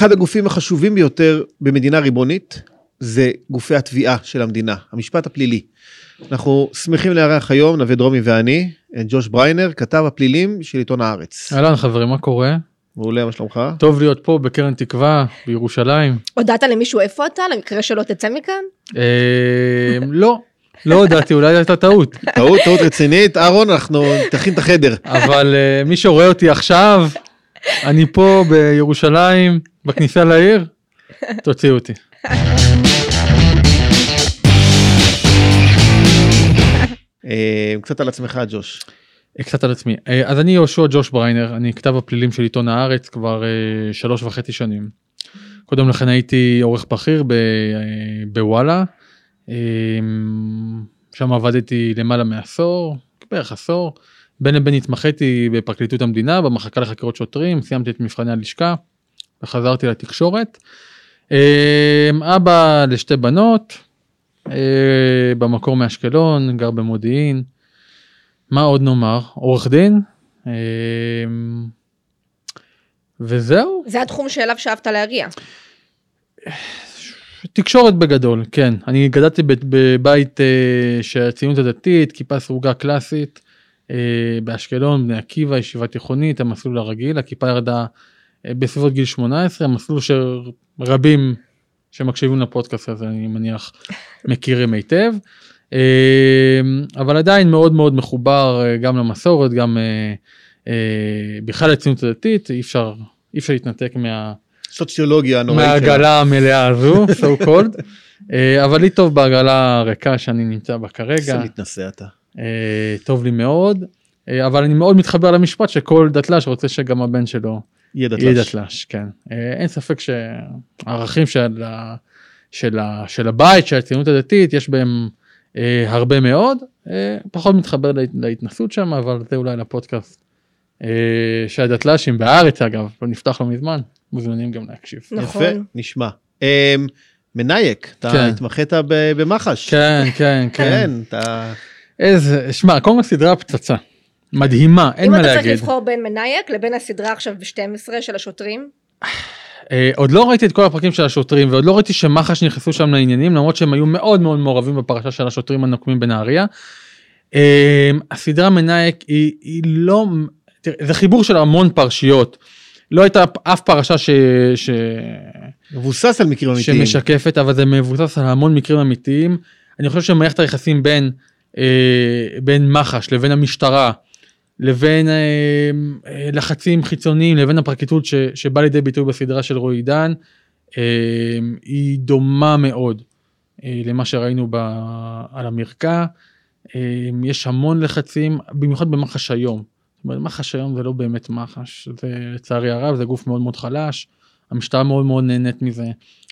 אחד הגופים החשובים ביותר במדינה ריבונית זה גופי התביעה של המדינה, המשפט הפלילי. אנחנו שמחים לארח היום, נווה דרומי ואני, את ג'וש בריינר, כתב הפלילים של עיתון הארץ. אהלן חברים, מה קורה? מעולה, מה שלומך? טוב להיות פה בקרן תקווה, בירושלים. הודעת למישהו איפה אתה, למקרה שלא תצא מכאן? אה, לא, לא הודעתי, אולי הייתה טעות. טעות, טעות רצינית. אהרון, אנחנו תכין את החדר. אבל אה, מי שרואה אותי עכשיו, אני פה בירושלים, בכניסה לעיר, תוציאו אותי. אה, קצת על עצמך, ג'וש. קצת על עצמי. אה, אז אני יהושע ג'וש בריינר, אני כתב הפלילים של עיתון הארץ כבר אה, שלוש וחצי שנים. קודם לכן הייתי עורך בכיר אה, בוואלה, אה, שם עבדתי למעלה מעשור, בערך עשור. בין לבין התמחיתי בפרקליטות המדינה, במחלקה לחקירות שוטרים, סיימתי את מבחני הלשכה וחזרתי לתקשורת. אה, אבא לשתי בנות, אה, במקור מאשקלון, גר במודיעין. מה עוד נאמר? עורך דין. אה, וזהו, זה התחום שאליו שאפת להגיע. תקשורת בגדול, כן. אני גדלתי בבית אה, של הציונות הדתית, כיפה סרוגה קלאסית, אה, באשקלון, בני עקיבא, ישיבה תיכונית, המסלול הרגיל, הכיפה ירדה בסביבות גיל 18, המסלול שרבים שמקשיבים לפודקאסט הזה, אני מניח, מכירים היטב. אה, אבל עדיין מאוד מאוד מחובר אה, גם למסורת, גם אה, אה, בכלל לציונות הדתית, אי אפשר, אי אפשר להתנתק מה... סוציולוגיה נוראית. שלה. מהעגלה המלאה הזו, so called. אה, אבל לי טוב בעגלה הריקה שאני נמצא בה איזה כרגע, מתנשא אתה. אה, טוב לי מאוד, אה, אבל אני מאוד מתחבר למשפט שכל דתל"ש רוצה שגם הבן שלו יהיה יהיה דתל"ש. דתל"ש, כן. אה, אין ספק שהערכים של, ה- של, ה- של הבית, של הציונות הדתית, יש בהם אה, הרבה מאוד, אה, פחות מתחבר לה- להתנסות שם, אבל זה אולי לפודקאסט. אה, שהדתל"שים בארץ אגב, לא נפתח לא מזמן, מוזמנים גם להקשיב. נכון. יפה, נשמע. אמ, מנייק, אתה כן. התמחית ב- במח"ש. כן, כן, כן. כן, אתה... איזה, שמע, קודם כל סדרה פצצה. מדהימה, אין אם מה אתה צריך להגיד. לבחור בין מנייק לבין הסדרה עכשיו ב-12 של השוטרים, אה, עוד לא ראיתי את כל הפרקים של השוטרים ועוד לא ראיתי שמח"ש נכנסו שם לעניינים למרות שהם היו מאוד מאוד מעורבים בפרשה של השוטרים הנוקמים בנהריה. אה, הסדרה מנייק היא, היא לא, תראה, זה חיבור של המון פרשיות. לא הייתה אף פרשה ש, ש, מבוסס על מקרים אמיתיים. שמשקפת אבל זה מבוסס על המון מקרים אמיתיים. אני חושב שמערכת היחסים בין, אה, בין מח"ש לבין המשטרה לבין אה, אה, לחצים חיצוניים לבין הפרקליטות שבא לידי ביטוי בסדרה של רועי עידן אה, היא דומה מאוד אה, למה שראינו ב, על המרקע. אה, יש המון לחצים במיוחד במח"ש היום. מח"ש היום זה לא באמת מח"ש זה לצערי הרב זה גוף מאוד מאוד חלש. המשטרה מאוד מאוד נהנית מזה,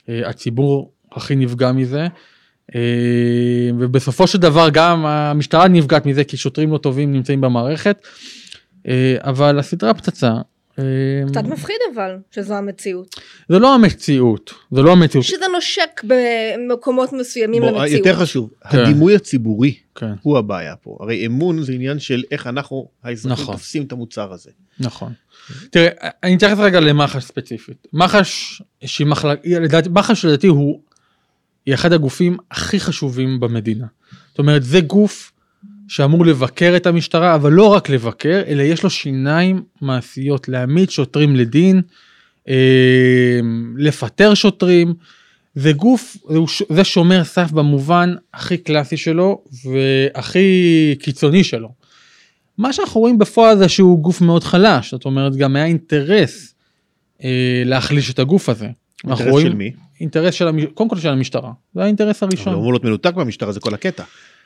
אה, הציבור הכי נפגע מזה, ובסופו של דבר גם המשטרה נפגעת מזה כי שוטרים לא טובים נמצאים במערכת, אה, אבל הסדרה פצצה. אה, קצת מפחיד אבל, שזו המציאות. זה לא המציאות, זה לא המציאות, שזה נושק במקומות מסוימים בוא, למציאות. יותר חשוב, כן. הדימוי הציבורי כן, הוא הבעיה פה. הרי אמון זה עניין של איך אנחנו האזרחים נכון. תופסים את המוצר הזה. נכון. תראה, אני אתייחס רגע למח"ש ספציפית. מח"ש, שהיא מחלק... היא, לדעתי, מח"ש לדעתי הוא, היא אחד הגופים הכי חשובים במדינה. זאת אומרת, זה גוף שאמור לבקר את המשטרה, אבל לא רק לבקר, אלא יש לו שיניים מעשיות, להעמיד שוטרים לדין, אה, לפטר שוטרים. זה גוף, זה, שומר סף במובן הכי קלאסי שלו והכי קיצוני שלו. מה שאנחנו רואים בפועל זה שהוא גוף מאוד חלש, זאת אומרת גם היה אינטרס אה, להחליש את הגוף הזה. אינטרס רואים- של מי? אינטרס של, המ... קודם כל של המשטרה, זה האינטרס הראשון. הוא אמור להיות מנותק מהמשטרה זה כל הקטע.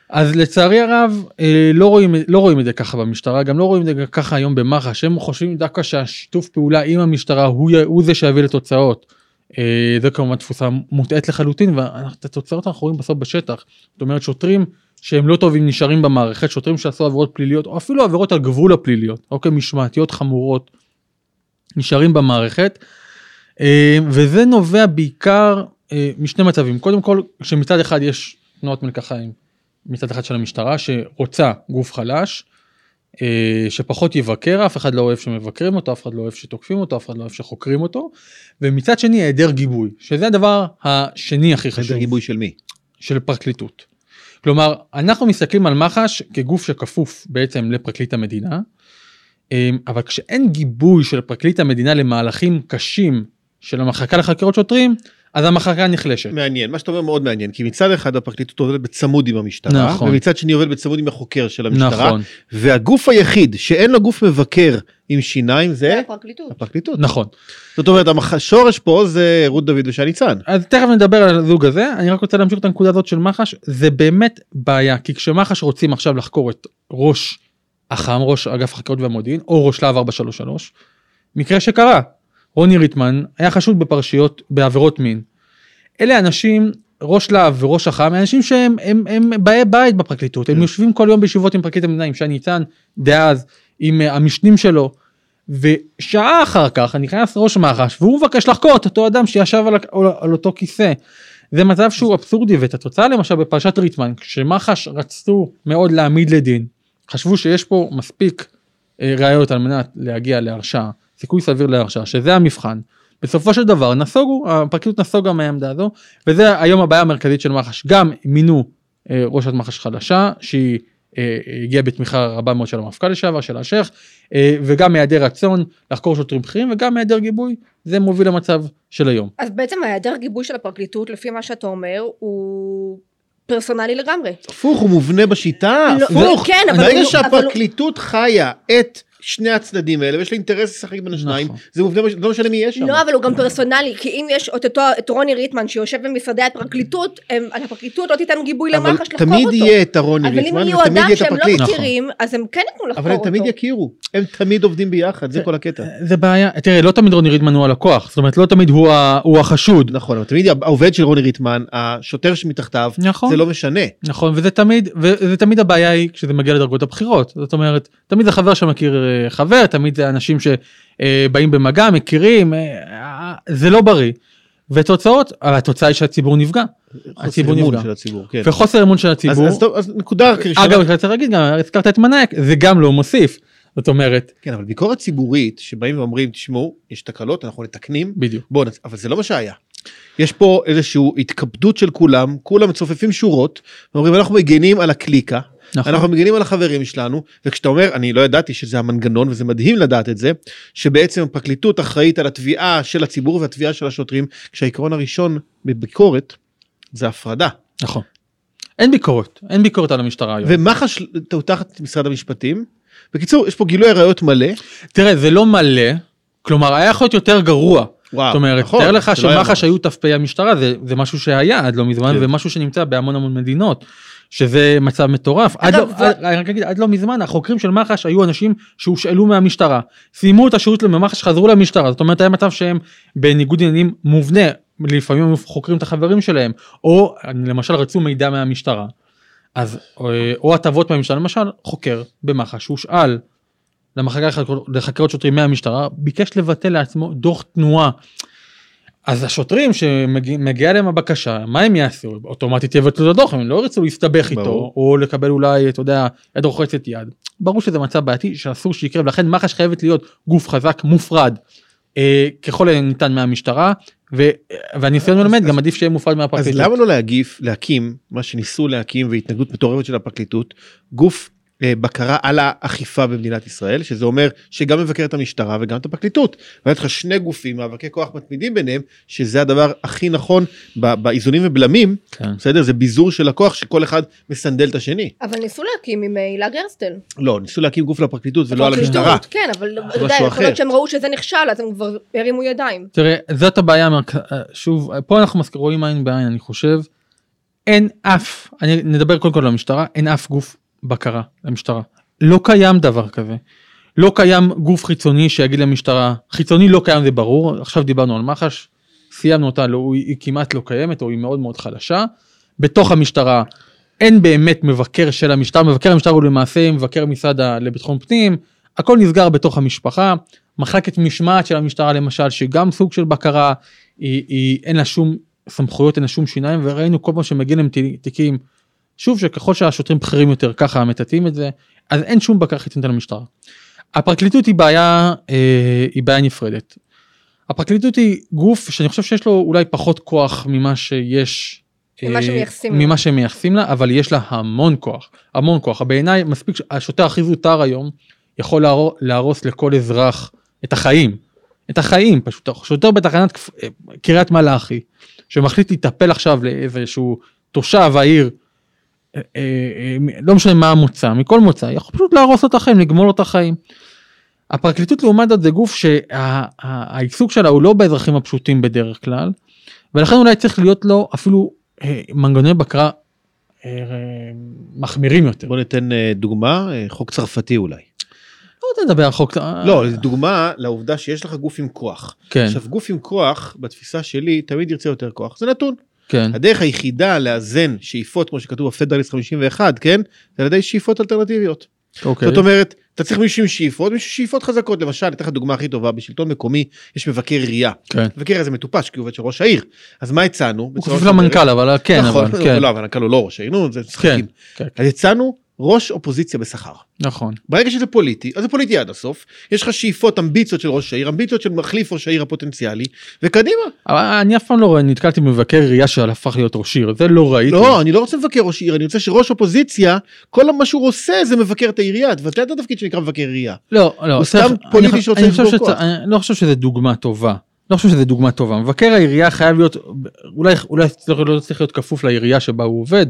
אז לצערי הרב אה, לא רואים לא רואים את זה ככה במשטרה גם לא רואים את זה ככה היום במח"ש הם חושבים דווקא שהשיתוף פעולה עם המשטרה הוא, הוא זה שיביא לתוצאות. אה, זה כמובן תפוסה מוטעית לחלוטין ואת התוצאות אנחנו רואים בסוף בשטח. זאת אומרת שוטרים שהם לא טובים נשארים במערכת שוטרים שעשו עבירות פליליות או אפילו עבירות על גבול הפליליות אוקיי משמעתיות חמורות נשארים במערכת. אה, וזה נובע בעיקר אה, משני מצבים קודם כל שמצד אחד יש תנועות מלקחיים מצד אחד של המשטרה שרוצה גוף חלש אה, שפחות יבקר, אף אחד לא אוהב שמבקרים אותו, אף אחד לא אוהב שתוקפים אותו, אף אחד לא אוהב שחוקרים אותו, ומצד שני היעדר גיבוי, שזה הדבר השני הכי חשוב. חדר גיבוי של מי? של פרקליטות. כלומר, אנחנו מסתכלים על מח"ש כגוף שכפוף בעצם לפרקליט המדינה, אבל כשאין גיבוי של פרקליט המדינה למהלכים קשים של המחלקה לחקירות שוטרים, אז המחלקה נחלשת. מעניין, מה שאתה אומר מאוד מעניין, כי מצד אחד הפרקליטות עובדת בצמוד עם המשטרה, נכון. ומצד שני עובדת בצמוד עם החוקר של המשטרה, נכון, והגוף היחיד שאין לו גוף מבקר עם שיניים זה הפרקליטות. הפרקליטות. נכון. זאת אומרת, השורש פה זה רות דוד ושי ניצן. אז תכף נדבר על הזוג הזה, אני רק רוצה להמשיך את הנקודה הזאת של מח"ש, זה באמת בעיה, כי כשמח"ש רוצים עכשיו לחקור את ראש אח"ם, ראש אגף החקירות והמודיעין, או ראש להב 433, מקרה שקרה, רוני ריטמן היה חשוד בפרשיות, בעבירות מין. אלה אנשים, ראש להב וראש אח"ם, אנשים שהם הם, הם באי בית בפרקליטות, הם כן. יושבים כל יום בישיבות עם פרקליט המדינה, עם שי ניצן, דאז, עם אה, המשנים שלו, ושעה אחר כך נכנס ראש מח"ש והוא מבקש לחקור את אותו אדם שישב על, על, על אותו כיסא. זה מצב שהוא אבסורדי ואת התוצאה למשל בפרשת ריטמן כשמח"ש רצו מאוד להעמיד לדין חשבו שיש פה מספיק אה, ראיות על מנת להגיע להרשעה סיכוי סביר להרשעה שזה המבחן. בסופו של דבר נסוגו הפרקליטות נסוגה מהעמדה הזו וזה היום הבעיה המרכזית של מח"ש גם מינו אה, ראשת מח"ש חדשה שהיא אה, הגיעה בתמיכה רבה מאוד של המפכ"ל לשעבר של השייח אה, וגם מהיעדר רצון לחקור שוטרים בכירים וגם מהיעדר גיבוי זה מוביל למצב של היום. אז בעצם ההיעדר גיבוי של הפרקליטות, לפי מה שאתה אומר, הוא פרסונלי לגמרי. הפוך, הוא מובנה בשיטה, לא, הפוך. כן, אבל ברגע שהפרקליטות חיה את שני הצדדים האלה, ויש לה אינטרס לשחק בין השניים, נכון. זה מובנה, לא משנה מי יש שם. לא, אבל הוא גם פרסונלי, כי אם יש את אותו, את רוני ריטמן שיושב במשרדי הפרקליטות, הם, הפרקליטות לא תיתן גיבוי למח"ש לחקור תמיד אותו. יהיה את הרוני אבל אם ריטמן, יהיו אדם שהם לא הפרקליט. נכון. מכירים, אז הם כן יתנו לחקור אבל הם אותו. תמיד יכירו, הם תמיד עובדים ביחד, זה כל הקטע. זה בעיה תראה לא תמיד רוני ריטמן הוא הלקוח זאת אומרת לא תמיד הוא, ה, הוא החשוד נכון, אבל תמיד העובד של רוני ריטמן, השוטר שמתחתיו, נכון זה לא משנה. נכון וזה תמיד וזה תמיד הבעיה היא כשזה מגיע לדרגות הבכירות זאת אומרת תמיד זה חבר שמכיר אה, חבר תמיד זה אנשים שבאים במגע מכירים אה, זה לא בריא. ותוצאות התוצאה היא שהציבור נפגע הציבור נפגע. של הציבור, כן. וחוסר אמון של אז- הציבור אז טוב, אז נקודה ראשונה, אגב אני רוצה להגיד גם הזכרת את מנאייק זה גם לא מוסיף זאת אומרת כן, אבל ביקורת ציבורית שבאים ואומרים, תשמעו, יש תקלות, אנחנו מתקנים, בדיוק בואו, נצ- אבל זה לא מה שהיה. יש פה איזושהי התכבדות של כולם, כולם מצופפים שורות, ואומרים אנחנו מגנים על הקליקה, נכון. אנחנו מגנים על החברים שלנו, וכשאתה אומר, אני לא ידעתי שזה המנגנון, וזה מדהים לדעת את זה, שבעצם הפרקליטות אחראית על התביעה של הציבור והתביעה של השוטרים, כשהעיקרון הראשון בביקורת זה הפרדה. נכון. אין ביקורת אין ביקורת על המשטרה היום. ומח"ש תחת משרד המשפטים. בקיצור, יש פה גילוי עריות מלא. תראה זה לא מלא כלומר היה יכול להיות יותר גרוע. וואו, זאת אומרת, נכון, תאר לך לא שמח"ש. היו ת"פי המשטרה, זה, זה משהו שהיה עד לא מזמן, כן. ומשהו שנמצא בהמון המון מדינות, שזה מצב מטורף. עד לא, זה- עד, אני רק אגיד, עד לא מזמן, החוקרים של מח"ש היו אנשים שהושאלו מהמשטרה, סיימו את השירות במח"ש, חזרו למשטרה, זאת אומרת, היה מצב שהם בניגוד עניינים מובנה, לפעמים הם חוקרים את החברים שלהם, או למשל רצו מידע מהמשטרה. אז או- או הטבות מהמשטרה, למשל חוקר במח"ש שהושאל למחלקה לחקירות שוטרים מהמשטרה, ביקש לבטל לעצמו דוח תנועה. אז השוטרים שמגיעה להם הבקשה, מה הם יעשו? אוטומטית יבטלו את הדוח, הם לא ירצו להסתבך איתו, ברור. או לקבל אולי, אתה יודע, יד רוחצת יד. ברור שזה מצב בעייתי שאסור שיקרה, ולכן מח"ש חייבת להיות גוף חזק, מופרד, אה, ככל הניתן מהמשטרה, ו, והניסיון אז- מלמד, אז- גם עדיף שיהיה מופרד אז מהפרקליטות. למה לא להגיף, להקים, מה שניסו להקים והתנגדות מטורפת של הפרקליטות, גוף בקרה על האכיפה במדינת ישראל, שזה אומר שגם מבקר את המשטרה וגם את הפרקליטות. ויש לך שני גופים, מאבקי כוח מתמידים ביניהם, שזה הדבר הכי נכון באיזונים ובלמים, כן. בסדר? זה ביזור של הכוח שכל אחד מסנדל את השני. אבל ניסו להקים עם אה, הילה גרסטל. לא, ניסו להקים גוף לפרקליטות ולא על המשטרה. כן, אבל אתה משהו יודע, יכול אחר. להיות שהם ראו שזה נכשל, אז הם כבר הרימו ידיים. תראה, זאת הבעיה, המרכ- שוב, פה אנחנו רואים עין בעין, אני חושב, אין אף, אני נדבר קודם כל על המשטרה, אין אף גוף בקרה למשטרה. לא קיים דבר כזה. לא קיים גוף חיצוני שיגיד למשטרה, חיצוני לא קיים זה ברור, עכשיו דיברנו על מח"ש, סיימנו אותה, לא, היא, כמעט לא קיימת או היא מאוד מאוד חלשה. בתוך המשטרה אין באמת מבקר של המשטרה, מבקר המשטרה הוא למעשה מבקר המשרד ה- לביטחון פנים, הכל נסגר בתוך המשפחה, מחלקת משמעת של המשטרה למשל, שגם סוג של בקרה, היא, היא, אין לה שום סמכויות, אין לה שום שיניים, וראינו כל פעם שמגיעים להם תיקים שוב שככל שהשוטרים בכירים יותר ככה מטאטאים את זה, אז אין שום בקרה חיצונית על המשטרה. הפרקליטות היא בעיה, אה, היא בעיה נפרדת. הפרקליטות היא גוף שאני חושב שיש לו אולי פחות כוח ממה שיש. ממה אה, שמייחסים. ממה שמייחסים לה, אבל יש לה המון כוח, המון כוח. בעיניי מספיק, השוטר הכי זוטר היום יכול להרוס, להרוס לכל אזרח את החיים. את החיים פשוט. שוטר בתחנת אה, קריית מלאכי, שמחליט להיטפל עכשיו לאיזשהו תושב העיר, לא משנה מה המוצא, מכל מוצא, יכול פשוט להרוס לו את החיים, לגמור לו את החיים. הפרקליטות לעומת זאת זה גוף שהעיסוק שלה הוא לא באזרחים הפשוטים בדרך כלל, ולכן אולי צריך להיות לו אפילו אה, מנגנוני בקרה אה, אה, מחמירים יותר. בוא ניתן אה, דוגמה, אה, חוק צרפתי אולי. לא לדבר על חוק, אה, לא, זו דוגמה לעובדה שיש לך גוף עם כוח. כן, עכשיו גוף עם כוח, בתפיסה שלי, תמיד ירצה יותר כוח. זה נתון. כן, הדרך היחידה לאזן שאיפות, כמו שכתוב בפדרליסט 51, כן? זה על ידי שאיפות אלטרנטיביות. אוקיי, זאת אומרת, אתה צריך מישהו עם שאיפות, מישהו עם שאיפות חזקות. למשל, אני אתן לך דוגמה הכי טובה, בשלטון מקומי יש מבקר עירייה. כן. מבקר הזה מטופש כי הוא עובד של ראש העיר. אז מה הצענו? הוא כפוף? למנכ"ל אבל כן, נכון, אבל כן, לא, אבל המנכ"ל הוא לא ראש העיר, נו, זה משחקים. כן, אז הצענו ראש אופוזיציה בשכר. נכון, ברגע שזה פוליטי, אז זה פוליטי עד הסוף, יש לך שאיפות, אמביציות של ראש העיר, אמביציות של מחליף ראש העיר הפוטנציאלי, וקדימה. אבל אני אף פעם לא נתקלתי במבקר עירייה שהפך להיות ראש עיר, זה לא ראיתי. לא, אני לא רוצה מבקר ראש עיר, אני רוצה שראש אופוזיציה, כל מה שהוא עושה זה מבקר את העירייה, תבטל את התפקיד שנקרא מבקר עירייה. לא, לא, הוא סתם פוליטי שרוצה חושב כוח. אני לא חושב שזה דוגמה טובה. לא חושב שזה דוגמה טובה. מבקר העירייה חייב להיות, אולי אולי לא צריך להיות כפוף לעירייה שבה הוא עובד.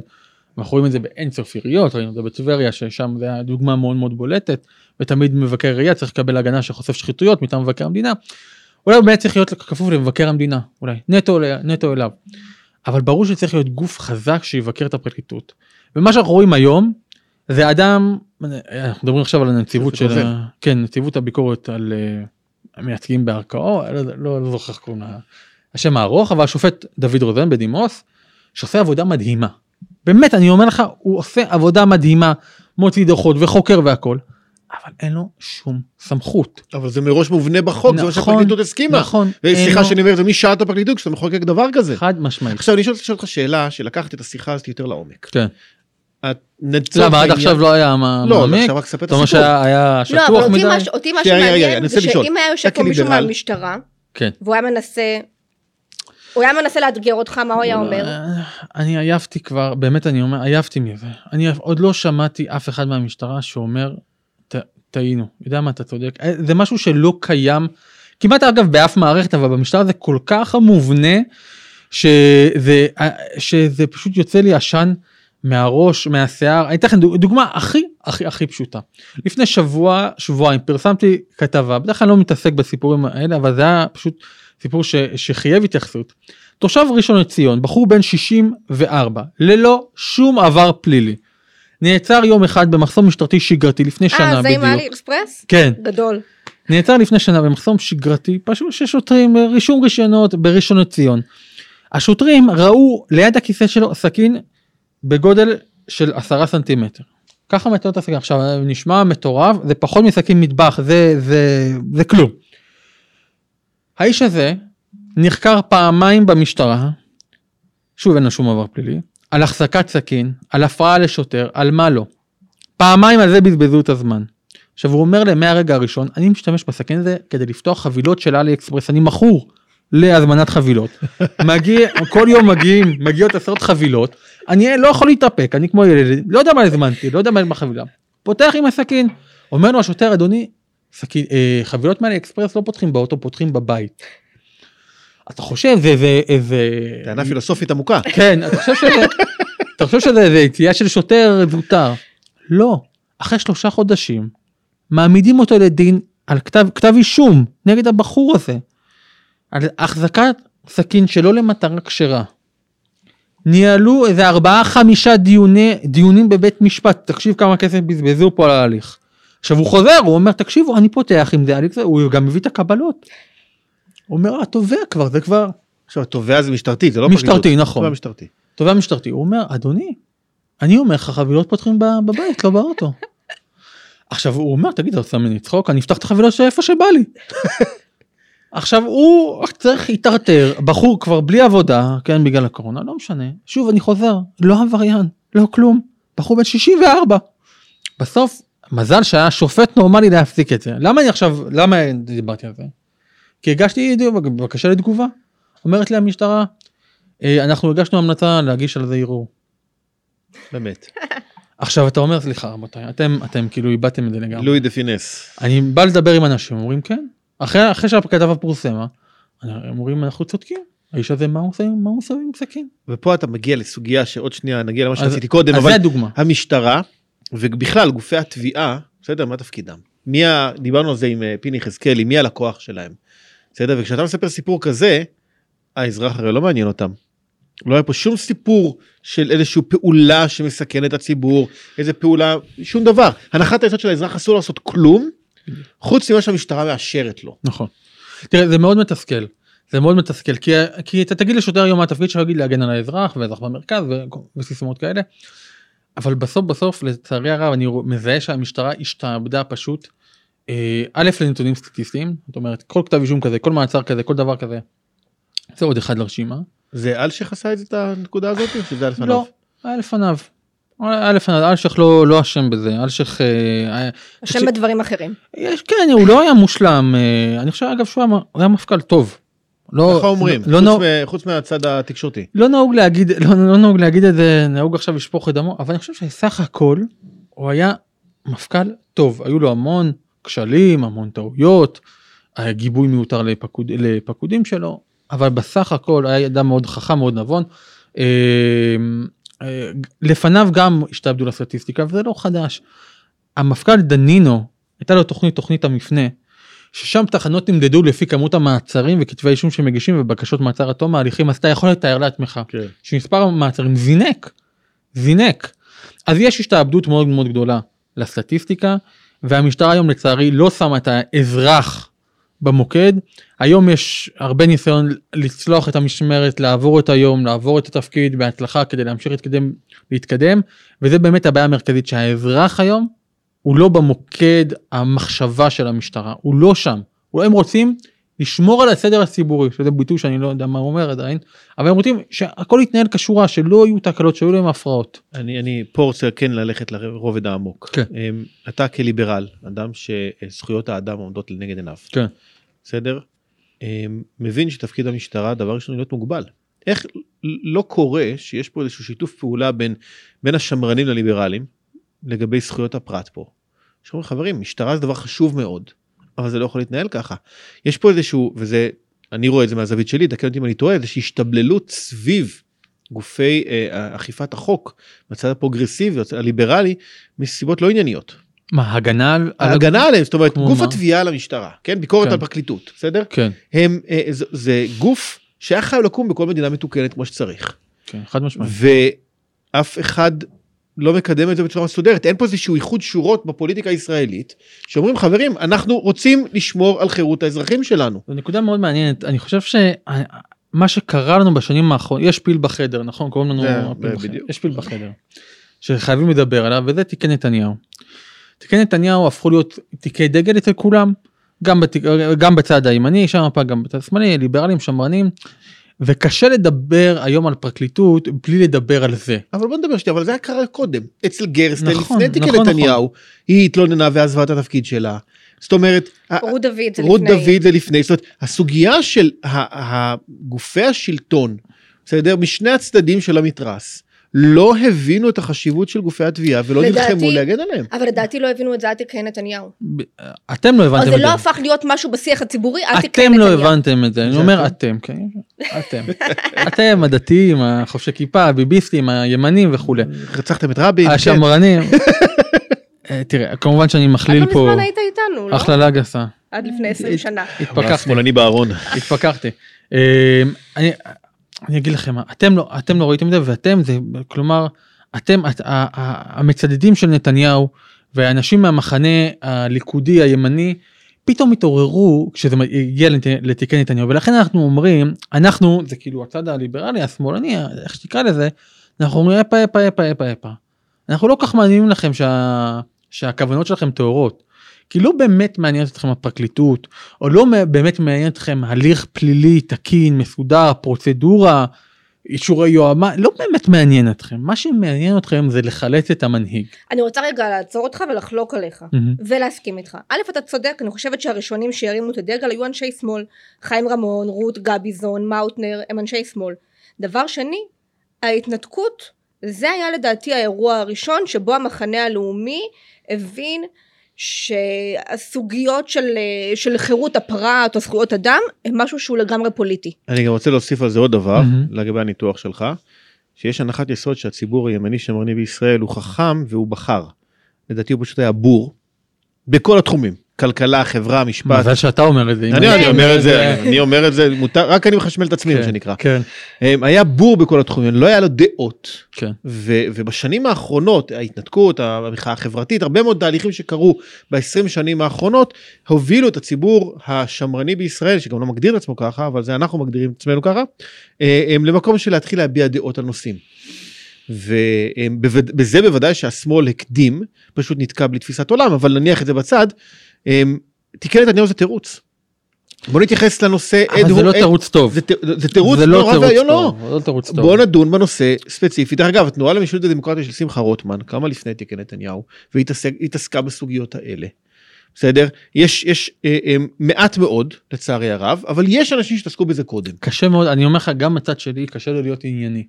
אנחנו רואים את זה באין עיריות, ראינו את זה בטבריה ששם זה היה דוגמה מאוד מאוד בולטת, ותמיד מבקר עירייה צריך לקבל הגנה של חושף שחיתויות מטעם מבקר המדינה. אולי הוא באמת צריך להיות כפוף למבקר המדינה, אולי, נטו, נטו אליו. אבל ברור שצריך להיות גוף חזק שיבקר את הפרקליטות. ומה שאנחנו רואים היום, זה אדם, אנחנו מדברים עכשיו על הנציבות של. ה- כן, נציבות הביקורת על אה, המייצגים בערכאות, לא, לא, לא זוכר איך קוראים לה, השם הארוך, אבל השופט דוד רוזן בדימוס, שעושה עבודה מדהימה. באמת, אני אומר לך, הוא עושה עבודה מדהימה, מוציא דוחות וחוקר והכל, אבל אין לו שום סמכות. אבל זה מראש מובנה בחוק, זה מה נכון, שהפרקליטות הסכימה. נכון, אין סליחה לו- שאני אומר זה, את הפרקליטות כשאתה מחוקק דבר כזה? חד משמעית. עכשיו אני שואל לשאול אותך שאלה שלקחת את השיחה הזאת יותר לעומק. כן. למה עד העניין- עכשיו לא היה מה- לא, מעמיק? עכשיו רק ספר את אתה אומר הסיפור. שהיה לא, שטוח אבל מדי? מה ש- אותי מה שמעניין זה רוצה. שאם היה יושב פה מישהו מהמשטרה, כן. והוא היה מנסה, הוא היה מנסה לאתגר אותך, מה הוא היה אומר? אני עייפתי כבר, באמת אני אומר, עייפתי מזה. אני עוד לא שמעתי אף אחד מהמשטרה שאומר, "ט- טעינו, יודע מה אתה צודק. אה, זה משהו שלא קיים, כמעט אגב באף מערכת, אבל במשטרה זה כל כך מובנה, שזה, אה, שזה פשוט יוצא לי עשן מהראש, מהשיער. אני אתן לכם דוג- דוגמה הכי הכי הכי פשוטה. לפני שבוע, שבועיים, פרסמתי כתבה, בדרך כלל אני לא מתעסק בסיפורים האלה, אבל זה היה פשוט סיפור ש, שחייב התייחסות. תושב ראשון לציון, בחור בן 64, ללא שום עבר פלילי. נעצר יום אחד במחסום משטרתי שגרתי לפני שנה אה, זה עם בדיוק. האלי אקספרס? כן, גדול. נעצר לפני שנה במחסום שגרתי, פשוט ששוטרים רישום רישיונות בראשון לציון. השוטרים ראו ליד הכיסא שלו סכין בגודל של עשרה סנטימטר. ככה מתאר את הסכין. עכשיו נשמע מטורף, זה פחות מסכין מטבח, זה, זה, זה כלום. האיש הזה נחקר פעמיים במשטרה, שוב אין לו שום עבר פלילי, על החזקת סכין, על הפרעה לשוטר, על מה לא. פעמיים על זה בזבזו את הזמן. עכשיו הוא אומר להם מהרגע הראשון, אני משתמש בסכין הזה כדי לפתוח חבילות של אלי אקספרס, אני מכור להזמנת חבילות. מגיע, כל יום מגיעים, מגיעות עשרות חבילות, אני לא יכול להתאפק, אני כמו ילד, לא יודע מה הזמנתי, לא יודע מה בחבילה. פותח עם הסכין, אומר לו השוטר, אדוני, סכין, אה, חבילות מאלי אקספרס לא פותחים באוטו, פותחים בבית. אתה חושב זה זה איזה... טענה פילוסופית עמוקה. כן, אתה חושב שזה, אתה חושב שזה איזה יציאה של שוטר זוטר. לא, אחרי שלושה חודשים, מעמידים אותו לדין על כתב, כתב אישום נגד הבחור הזה, על החזקת סכין שלא למטרה כשרה. ניהלו איזה ארבעה חמישה דיוני, דיונים בבית משפט, תקשיב כמה כסף בזבזו פה על ההליך. עכשיו הוא חוזר, הוא אומר תקשיבו אני פותח עם זה, הוא גם מביא את הקבלות. הוא אומר התובע כבר, זה כבר עכשיו התובע זה משטרתי, זה לא משטרתי, פרקליטות. נכון. תובע משטרתי. תובע משטרתי, הוא אומר, אדוני, אני אומר לך חבילות פותחים בבית, לא באוטו. עכשיו הוא אומר, תגיד, אתה עושה ממני צחוק, אני אפתח את החבילות איפה שבא לי. עכשיו הוא צריך להיטרטר, בחור כבר בלי עבודה, כן, בגלל הקורונה, לא משנה. שוב, אני חוזר, לא עבריין, לא כלום, בחור בן 64. בסוף, מזל שהיה שופט נורמלי להפסיק את זה. למה אני עכשיו, למה דיברתי על זה? כי הגשתי בקשה לתגובה. אומרת לי המשטרה, "אה, אנחנו הגשנו המלצה להגיש על זה ערעור. באמת. עכשיו אתה אומר סליחה רבותיי אתם אתם כאילו איבדתם את זה לגמרי. לואי דה פינס. אני בא לדבר עם אנשים אומרים כן אחרי אחרי שהכתבה פורסמה הם אומרים אנחנו צודקים האיש הזה מה הוא עושה מה הוא עושה עם סכין. ופה אתה מגיע לסוגיה שעוד שנייה נגיע למה שעשיתי קודם, אבל זה הדוגמה. המשטרה ובכלל גופי התביעה, בסדר, מה תפקידם? מי ה... דיברנו על זה עם אה, פיני יחזקאלי, מי הלקוח שלהם? בסדר, וכשאתה מספר סיפור כזה, האזרח הרי לא מעניין אותם. לא היה פה שום סיפור של איזושהי פעולה שמסכנת את הציבור, איזה פעולה, שום דבר. הנחת היסוד של האזרח אסור לעשות כלום, חוץ ממה שהמשטרה מאשרת לו. נכון. תראה זה מאוד מתסכל. זה מאוד מתסכל כי, כי אתה תגיד לשוטר היום מה התפקיד שלו להגן על האזרח ואזרח במרכז וסיסמאות כאלה. אבל בסוף בסוף לצערי הרב אני מזהה שהמשטרה השתעבדה פשוט אה, א' לנתונים סטטיסטיים זאת אומרת כל כתב אישום כזה כל מעצר כזה כל דבר כזה. זה עוד אחד לרשימה. זה אלשיך עשה את הנקודה הזאת, או שזה היה לפניו? לא, היה לפניו. היה לפניו, אלשיך לא לא אשם בזה, אלשיך... אה, היה- השם בדברים אחרים. יש, כן, הוא לא היה מושלם, אה, אני חושב אגב שהוא היה, הוא היה מפכ"ל טוב. לא, ככה אומרים, לא, חוץ נהוג- מ- חוץ מהצד התקשורתי. לא נהוג להגיד, לא, לא נהוג להגיד את זה, נהוג עכשיו לשפוך את דמו, אבל אני חושב שסך הכל הוא היה מפכ"ל טוב, היו לו המון כשלים, המון טעויות, היה גיבוי מיותר לפקוד, לפקודים שלו, אבל בסך הכל היה אדם מאוד חכם, מאוד נבון. אה, אה, לפניו גם השתעבדו לסטטיסטיקה וזה לא חדש. המפכ"ל דנינו, הייתה לו תוכנית, תוכנית המפנה, ששם תחנות נמדדו לפי כמות המעצרים וכתבי אישום שמגישים ובקשות מעצר עד תום ההליכים אז אתה יכול לתאר לעצמך כן. שמספר המעצרים זינק, זינק. אז יש השתעבדות מאוד מאוד גדולה לסטטיסטיקה והמשטרה היום לצערי לא שמה את האזרח במוקד. היום יש הרבה ניסיון לצלוח את המשמרת, לעבור את היום, לעבור את התפקיד בהצלחה כדי להמשיך להתקדם, להתקדם וזה באמת הבעיה המרכזית שהאזרח היום הוא לא במוקד המחשבה של המשטרה, הוא לא שם. הם רוצים לשמור על הסדר הציבורי, שזה ביטוי שאני לא יודע מה הוא אומר עדיין, אבל הם רוצים שהכל יתנהל כשורה, שלא יהיו תקלות, שהיו להם הפרעות. אני, אני פה רוצה כן ללכת לרובד העמוק. כן. אמ, אתה כליברל, אדם שזכויות האדם עומדות לנגד עיניו. כן. בסדר? אמ, מבין שתפקיד המשטרה דבר ראשון להיות מוגבל. איך לא קורה שיש פה איזשהו שיתוף פעולה בין, בין השמרנים לליברלים לגבי זכויות הפרט פה. שאומרים חברים משטרה זה דבר חשוב מאוד אבל זה לא יכול להתנהל ככה. יש פה איזשהו וזה אני רואה את זה מהזווית שלי תקן אותי אם אני טועה איזושהי השתבללות סביב גופי אה, אכיפת החוק בצד הפרוגרסיבי הליברלי מסיבות לא ענייניות. מה, הגנה על... על- ההגנה עליהם זאת אומרת גוף מה? התביעה על המשטרה כן ביקורת כן. על פרקליטות בסדר כן, הם אה, זה, זה גוף שהיה חייב לקום בכל מדינה מתוקנת כמו שצריך כן, חד משמעית. ואף אחד לא מקדם את זה בצורה מסודרת אין פה איזשהו איחוד שורות בפוליטיקה הישראלית שאומרים חברים אנחנו רוצים לשמור על חירות האזרחים שלנו. זו נקודה מאוד מעניינת, אני חושב שמה שקרה לנו בשנים האחרונות, יש פיל בחדר, נכון? קוראים לנו זה- הפיל זה בחדר. יש פיל בחדר. שחייבים לדבר עליו, וזה תיקי נתניהו. תיקי נתניהו הפכו להיות תיקי דגל אצל כולם, גם, בתיק, גם בצד הימני, שם הפעם גם בצד השמאלי, ליברלים, שמרנים, וקשה לדבר היום על פרקליטות בלי לדבר על זה. אבל בוא נדבר שנייה אבל זה היה קרה קודם אצל גרסטל נכון, לפני תיקי נכון, נתניהו היא התלוננה ועזבה את התפקיד שלה. זאת אומרת רות דוד זה רות לפני. דוד זה לפני זאת אומרת הסוגיה של גופי השלטון בסדר משני הצדדים של המתרס לא הבינו את החשיבות של גופי התביעה ולא לדעתי- נלחמו להגן עליהם. אה, אבל לדעתי לא הבינו את זה עד תקראי נתניהו. ב- אתם לא הבנתם זה את זה. לא הפך להיות משהו בשיח הציבורי עד תקראי אתם נתניהו. לא הבנתם את זה, אני אומר אתם? אתם, כן, אתם. אתם הדתיים, החובשי כיפה, הביביסטים, הימנים וכולי. רצחתם את רבין. כן. השמרנים. אה, תראה, כמובן שאני מכליל לא פה מזמן היית איתנו, לא? הכללה גסה. עד לפני 20 שנה. התפכחתי, שמאלני בארון. התפכחתי. אני אגיד לכם, אתם לא, אתם לא ראיתם את זה ואתם זה, כלומר, אתם את- ה- ה- המצדדים של נתניהו והאנשים מהמחנה הליכודי הימני פתאום התעוררו כשזה הגיע לת- לתיקי נתניהו ולכן אנחנו אומרים אנחנו זה כאילו הצד הליברלי השמאלני איך שתקרא לזה אנחנו אומרים אפה אפה אפה אפה אפה אנחנו לא כך מעניינים לכם שה, שהכוונות שלכם טהורות. כי לא באמת מעניינת אתכם הפרקליטות או לא באמת מעניין אתכם הליך פלילי תקין מסודר פרוצדורה אישורי יועמ"ש, לא באמת מעניין אתכם. מה שמעניין אתכם זה לחלץ את המנהיג. אני רוצה רגע לעצור אותך ולחלוק עליך מהמם. ולהסכים איתך. א' אתה צודק אני חושבת שהראשונים שהרימו את הדגל היו אנשי שמאל חיים רמון רות גביזון מאוטנר הם אנשי שמאל. דבר שני ההתנתקות זה היה לדעתי האירוע הראשון שבו המחנה הלאומי הבין שהסוגיות של, אה, של חירות הפרט או זכויות אדם הם משהו שהוא לגמרי פוליטי. אני גם רוצה להוסיף על זה עוד דבר מהמם. לגבי הניתוח שלך, שיש הנחת יסוד שהציבור הימני שמרני בישראל הוא חכם והוא בחר. לדעתי הוא פשוט היה בור בכל התחומים, כלכלה, חברה, משפט. מזל שאתה אומר את זה. אני אומר את זה, זה- אני אומר את זה, מותר, רק אני מחשמל את עצמי מה כן, שנקרא. כן, אמ, היה בור בכל התחומים, לא היה לו דעות. כן. ו- ובשנים האחרונות, ההתנתקות, המחאה החברתית, הרבה מאוד תהליכים שקרו ב-20 שנים האחרונות, הובילו את הציבור השמרני בישראל, שגם לא מגדיר את עצמו ככה, אבל זה אנחנו מגדירים את עצמנו ככה, אה, הם למקום של להתחיל להביע דעות על נושאים. ובזה בוודאי שהשמאל הקדים, פשוט נתקע בלי תפיסת עולם, אבל נניח את זה בצד, אמ, תיקן נתניהו זה תירוץ. בוא נתייחס לנושא אבל עד זה לא תירוץ טוב. זה תירוץ לא נורא ואיום, לא. זה לא תירוץ טוב. בוא נדון בנושא ספציפי. דרך אגב, התנועה למשילות ודמוקרטיה של שמחה רוטמן קמה לפני תיקי נתניהו והיא התעסקה בסוגיות האלה. בסדר? יש, יש אה, אה, מעט מאוד לצערי הרב, אבל יש אנשים שהתעסקו בזה קודם. קשה מאוד, אני אומר לך, גם בצד שלי קשה לי להיות ענייני.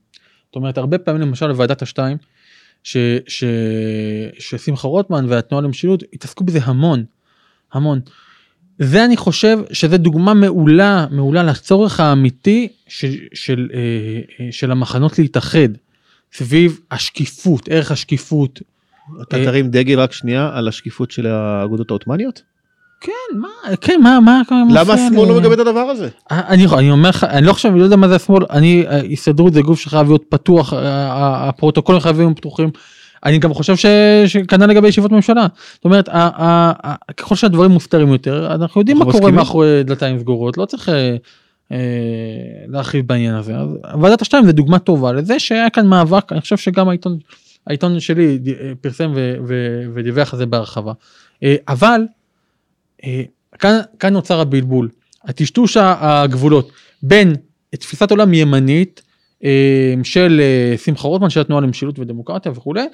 זאת אומרת, הרבה פעמים למשל לוועדת השתיים, ש, ש, ששמחה רוטמן והתנועה למשילות התעסקו בזה המון, המון. זה אני חושב שזה דוגמה מעולה, מעולה לצורך האמיתי של, של, אה, אה, של המחנות להתאחד סביב השקיפות, ערך השקיפות. אתה אה, תרים דגל רק שנייה על השקיפות של האגודות העות'מאניות? כן, מה, כן, מה, מה, מה למה השמאל? לא מגבה את הדבר הזה? אני, אני אומר לך, אני לא חושב, אני לא יודע מה זה השמאל, אני, הסתדרות זה גוף שחייב להיות פתוח, הפרוטוקולים חייבים פתוחים. אני גם חושב ש, שכנ"ל לגבי ישיבות ממשלה. זאת אומרת, ה, ה, ה, ככל שהדברים מוסתרים יותר, אנחנו יודעים מה קורה. מאחורי דלתיים סגורות, לא צריך אה, אה, להרחיב בעניין הזה. אז ועדת השתיים זה דוגמה טובה לזה שהיה כאן מאבק, אני חושב שגם העיתון, העיתון שלי אה, פרסם ו, ו, ודיווח על זה בהרחבה. אה, אבל אה, כאן, כאן נוצר הבלבול, הטשטוש הגבולות בין תפיסת עולם ימנית של אה, שמחה רוטמן של התנועה למשילות ודמוקרטיה וכולי,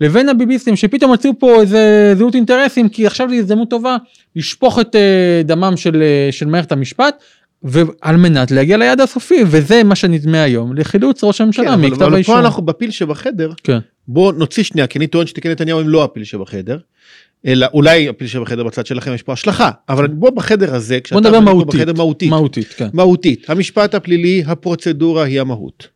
לבין הביביסטים שפתאום מצאו פה איזה זהות אינטרסים כי עכשיו זו הזדמנות טובה לשפוך את אה, דמם של, אה, של מערכת המשפט. ועל מנת להגיע ליעד הסופי וזה מה שנדמה היום לחילוץ ראש כן, הממשלה אבל, מכתב אבל האישום. פה אנחנו בפיל שבחדר, כן. בוא נוציא שנייה, כי אני טוען שתיקי נתניהו הם לא הפיל שבחדר, אלא אולי הפיל שבחדר בצד שלכם יש פה השלכה, אבל בוא בחדר הזה, כשאתה בוא נדבר מהותית. בחדר מהותית, מהותית כן. מהותית, המשפט הפלילי, הפרוצדורה היא המהות.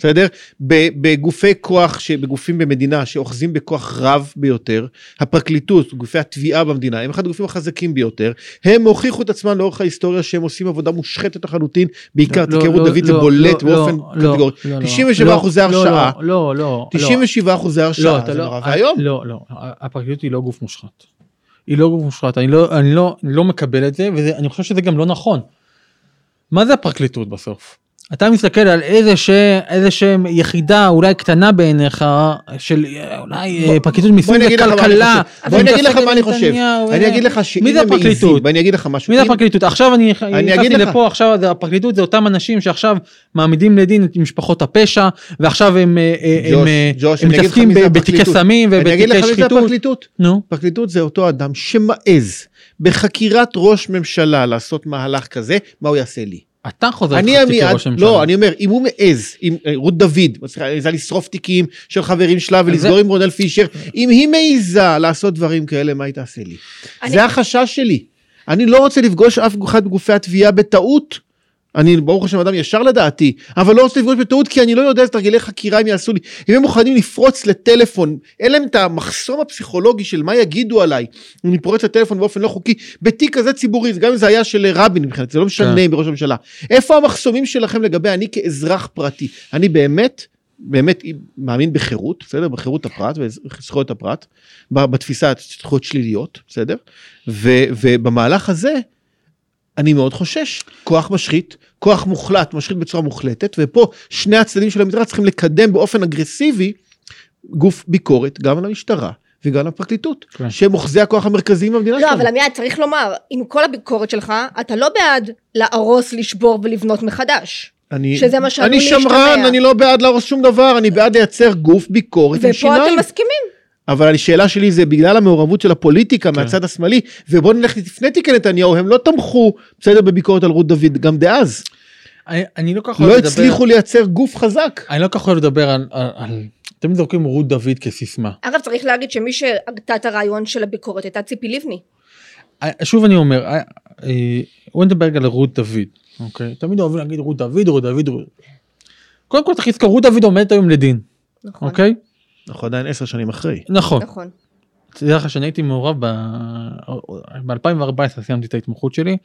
בסדר? בגופי כוח, ש- בגופים במדינה שאוחזים בכוח רב ביותר, הפרקליטות, גופי התביעה במדינה, הם אחד הגופים החזקים ביותר, הם הוכיחו את עצמם לאורך ההיסטוריה שהם עושים עבודה מושחתת לחלוטין, בעיקר לא, תיקי רות לא, דוד זה לא, בולט לא, באופן לא, קטגורי. לא, לא, 97 אחוזי לא, הרשעה. לא, לא, לא. 97 אחוזי לא, הרשעה, אתה זה לא, נורא ואיום. לא, לא, הפרקליטות היא לא גוף מושחת. היא לא גוף מושחת, אני לא, אני לא, אני לא מקבל את זה, ואני חושב שזה גם לא נכון. מה זה הפרקליטות בסוף? אתה מסתכל על איזה ש... איזה שהם יחידה אולי קטנה בעיניך של אולי בוא- אה, פרקליטות מיסוי וכלכלה. חושב. בוא אני אגיד לך מה אני חושב. אני אגיד לך שאם מי זה הפרקליטות? ואני אגיד לך משהו. מי זה הפרקליטות? עכשיו אני אני נכנסתי אגיד לך. לפה עכשיו הפרקליטות זה אותם אנשים שעכשיו מעמידים לדין את משפחות הפשע ועכשיו הם אה, אה, מתעסקים בתיקי. סמים אני אגיד לך ובתיקי שחיתות. פרקליטות זה אותו אדם שמעז בחקירת ראש ממשלה לעשות מהלך כזה, מה הוא יעשה לי? אתה חוזר מיד, כראש הממשלה. לא, אני אומר, אם הוא מעז, אם אה, רות דוד, מעיזה לשרוף תיקים של חברים שלה ולסגור עם רונל פישר, אם היא מעיזה לעשות דברים כאלה, מה היא תעשה לי? זה החשש שלי. אני לא רוצה לפגוש אף אחד מגופי התביעה בטעות. אני ברוך השם אדם ישר לדעתי, אבל לא רוצה לפגוש בטעות כי אני לא יודע איזה תרגילי חקירה הם יעשו לי. אם הם מוכנים לפרוץ לטלפון, אין להם את המחסום הפסיכולוגי של מה יגידו עליי, אם אני פורץ לטלפון באופן לא חוקי, בתיק כזה ציבורי, גם אם זה היה של רבין מבחינתי, זה לא משנה כן. בראש הממשלה. איפה המחסומים שלכם לגבי אני כאזרח פרטי? אני באמת, באמת מאמין בחירות, בסדר? בחירות הפרט וזכויות הפרט, בתפיסה זכויות שליליות, בסדר? ובמהלך הזה, אני מאוד חושש. כוח משחית, כוח מוחלט, משחית בצורה מוחלטת, ופה שני הצדדים של המתרס צריכים לקדם באופן אגרסיבי גוף ביקורת, גם על המשטרה וגם על הפרקליטות, כן. שהם אוחזי הכוח המרכזיים במדינה לא, שלנו. אבל עמיעד, צריך לומר, עם כל הביקורת שלך, אתה לא בעד להרוס, לשבור ולבנות מחדש. אני, שזה מה שעלול אני שמרן, להשתמע. אני לא בעד להרוס שום דבר, אני בעד לייצר גוף ביקורת עם ופה שיניים. אתם מסכימים. אבל השאלה שלי זה בגלל המעורבות של הפוליטיקה כן. מהצד השמאלי, ובוא נלך לפני תיקי נתניהו, הם לא תמכו, בסדר, בביקורת על רות דוד, גם דאז. אני, אני לא כל כך אוהב לא לדבר, הצליחו לייצר גוף חזק. אני לא כל כך אוהב לדבר על, על, על תמיד זורקים רות דוד כסיסמה. אגב, צריך להגיד שמי שהגתה את הרעיון של הביקורת הייתה ציפי לבני. אה, שוב אני אומר, אה, אה, בוא נדבר רגע על רות דוד, אוקיי? תמיד אוהבים להגיד רות דוד, רות דוד, רות... קודם כל צריך לזכור, רות דוד עומדת היום לדין, נכון. אוקיי? אנחנו עדיין עשר שנים אחרי. נכון. נכון. תדע לך שאני הייתי מעורב ב-2014 סיימתי את ההתמחות שלי.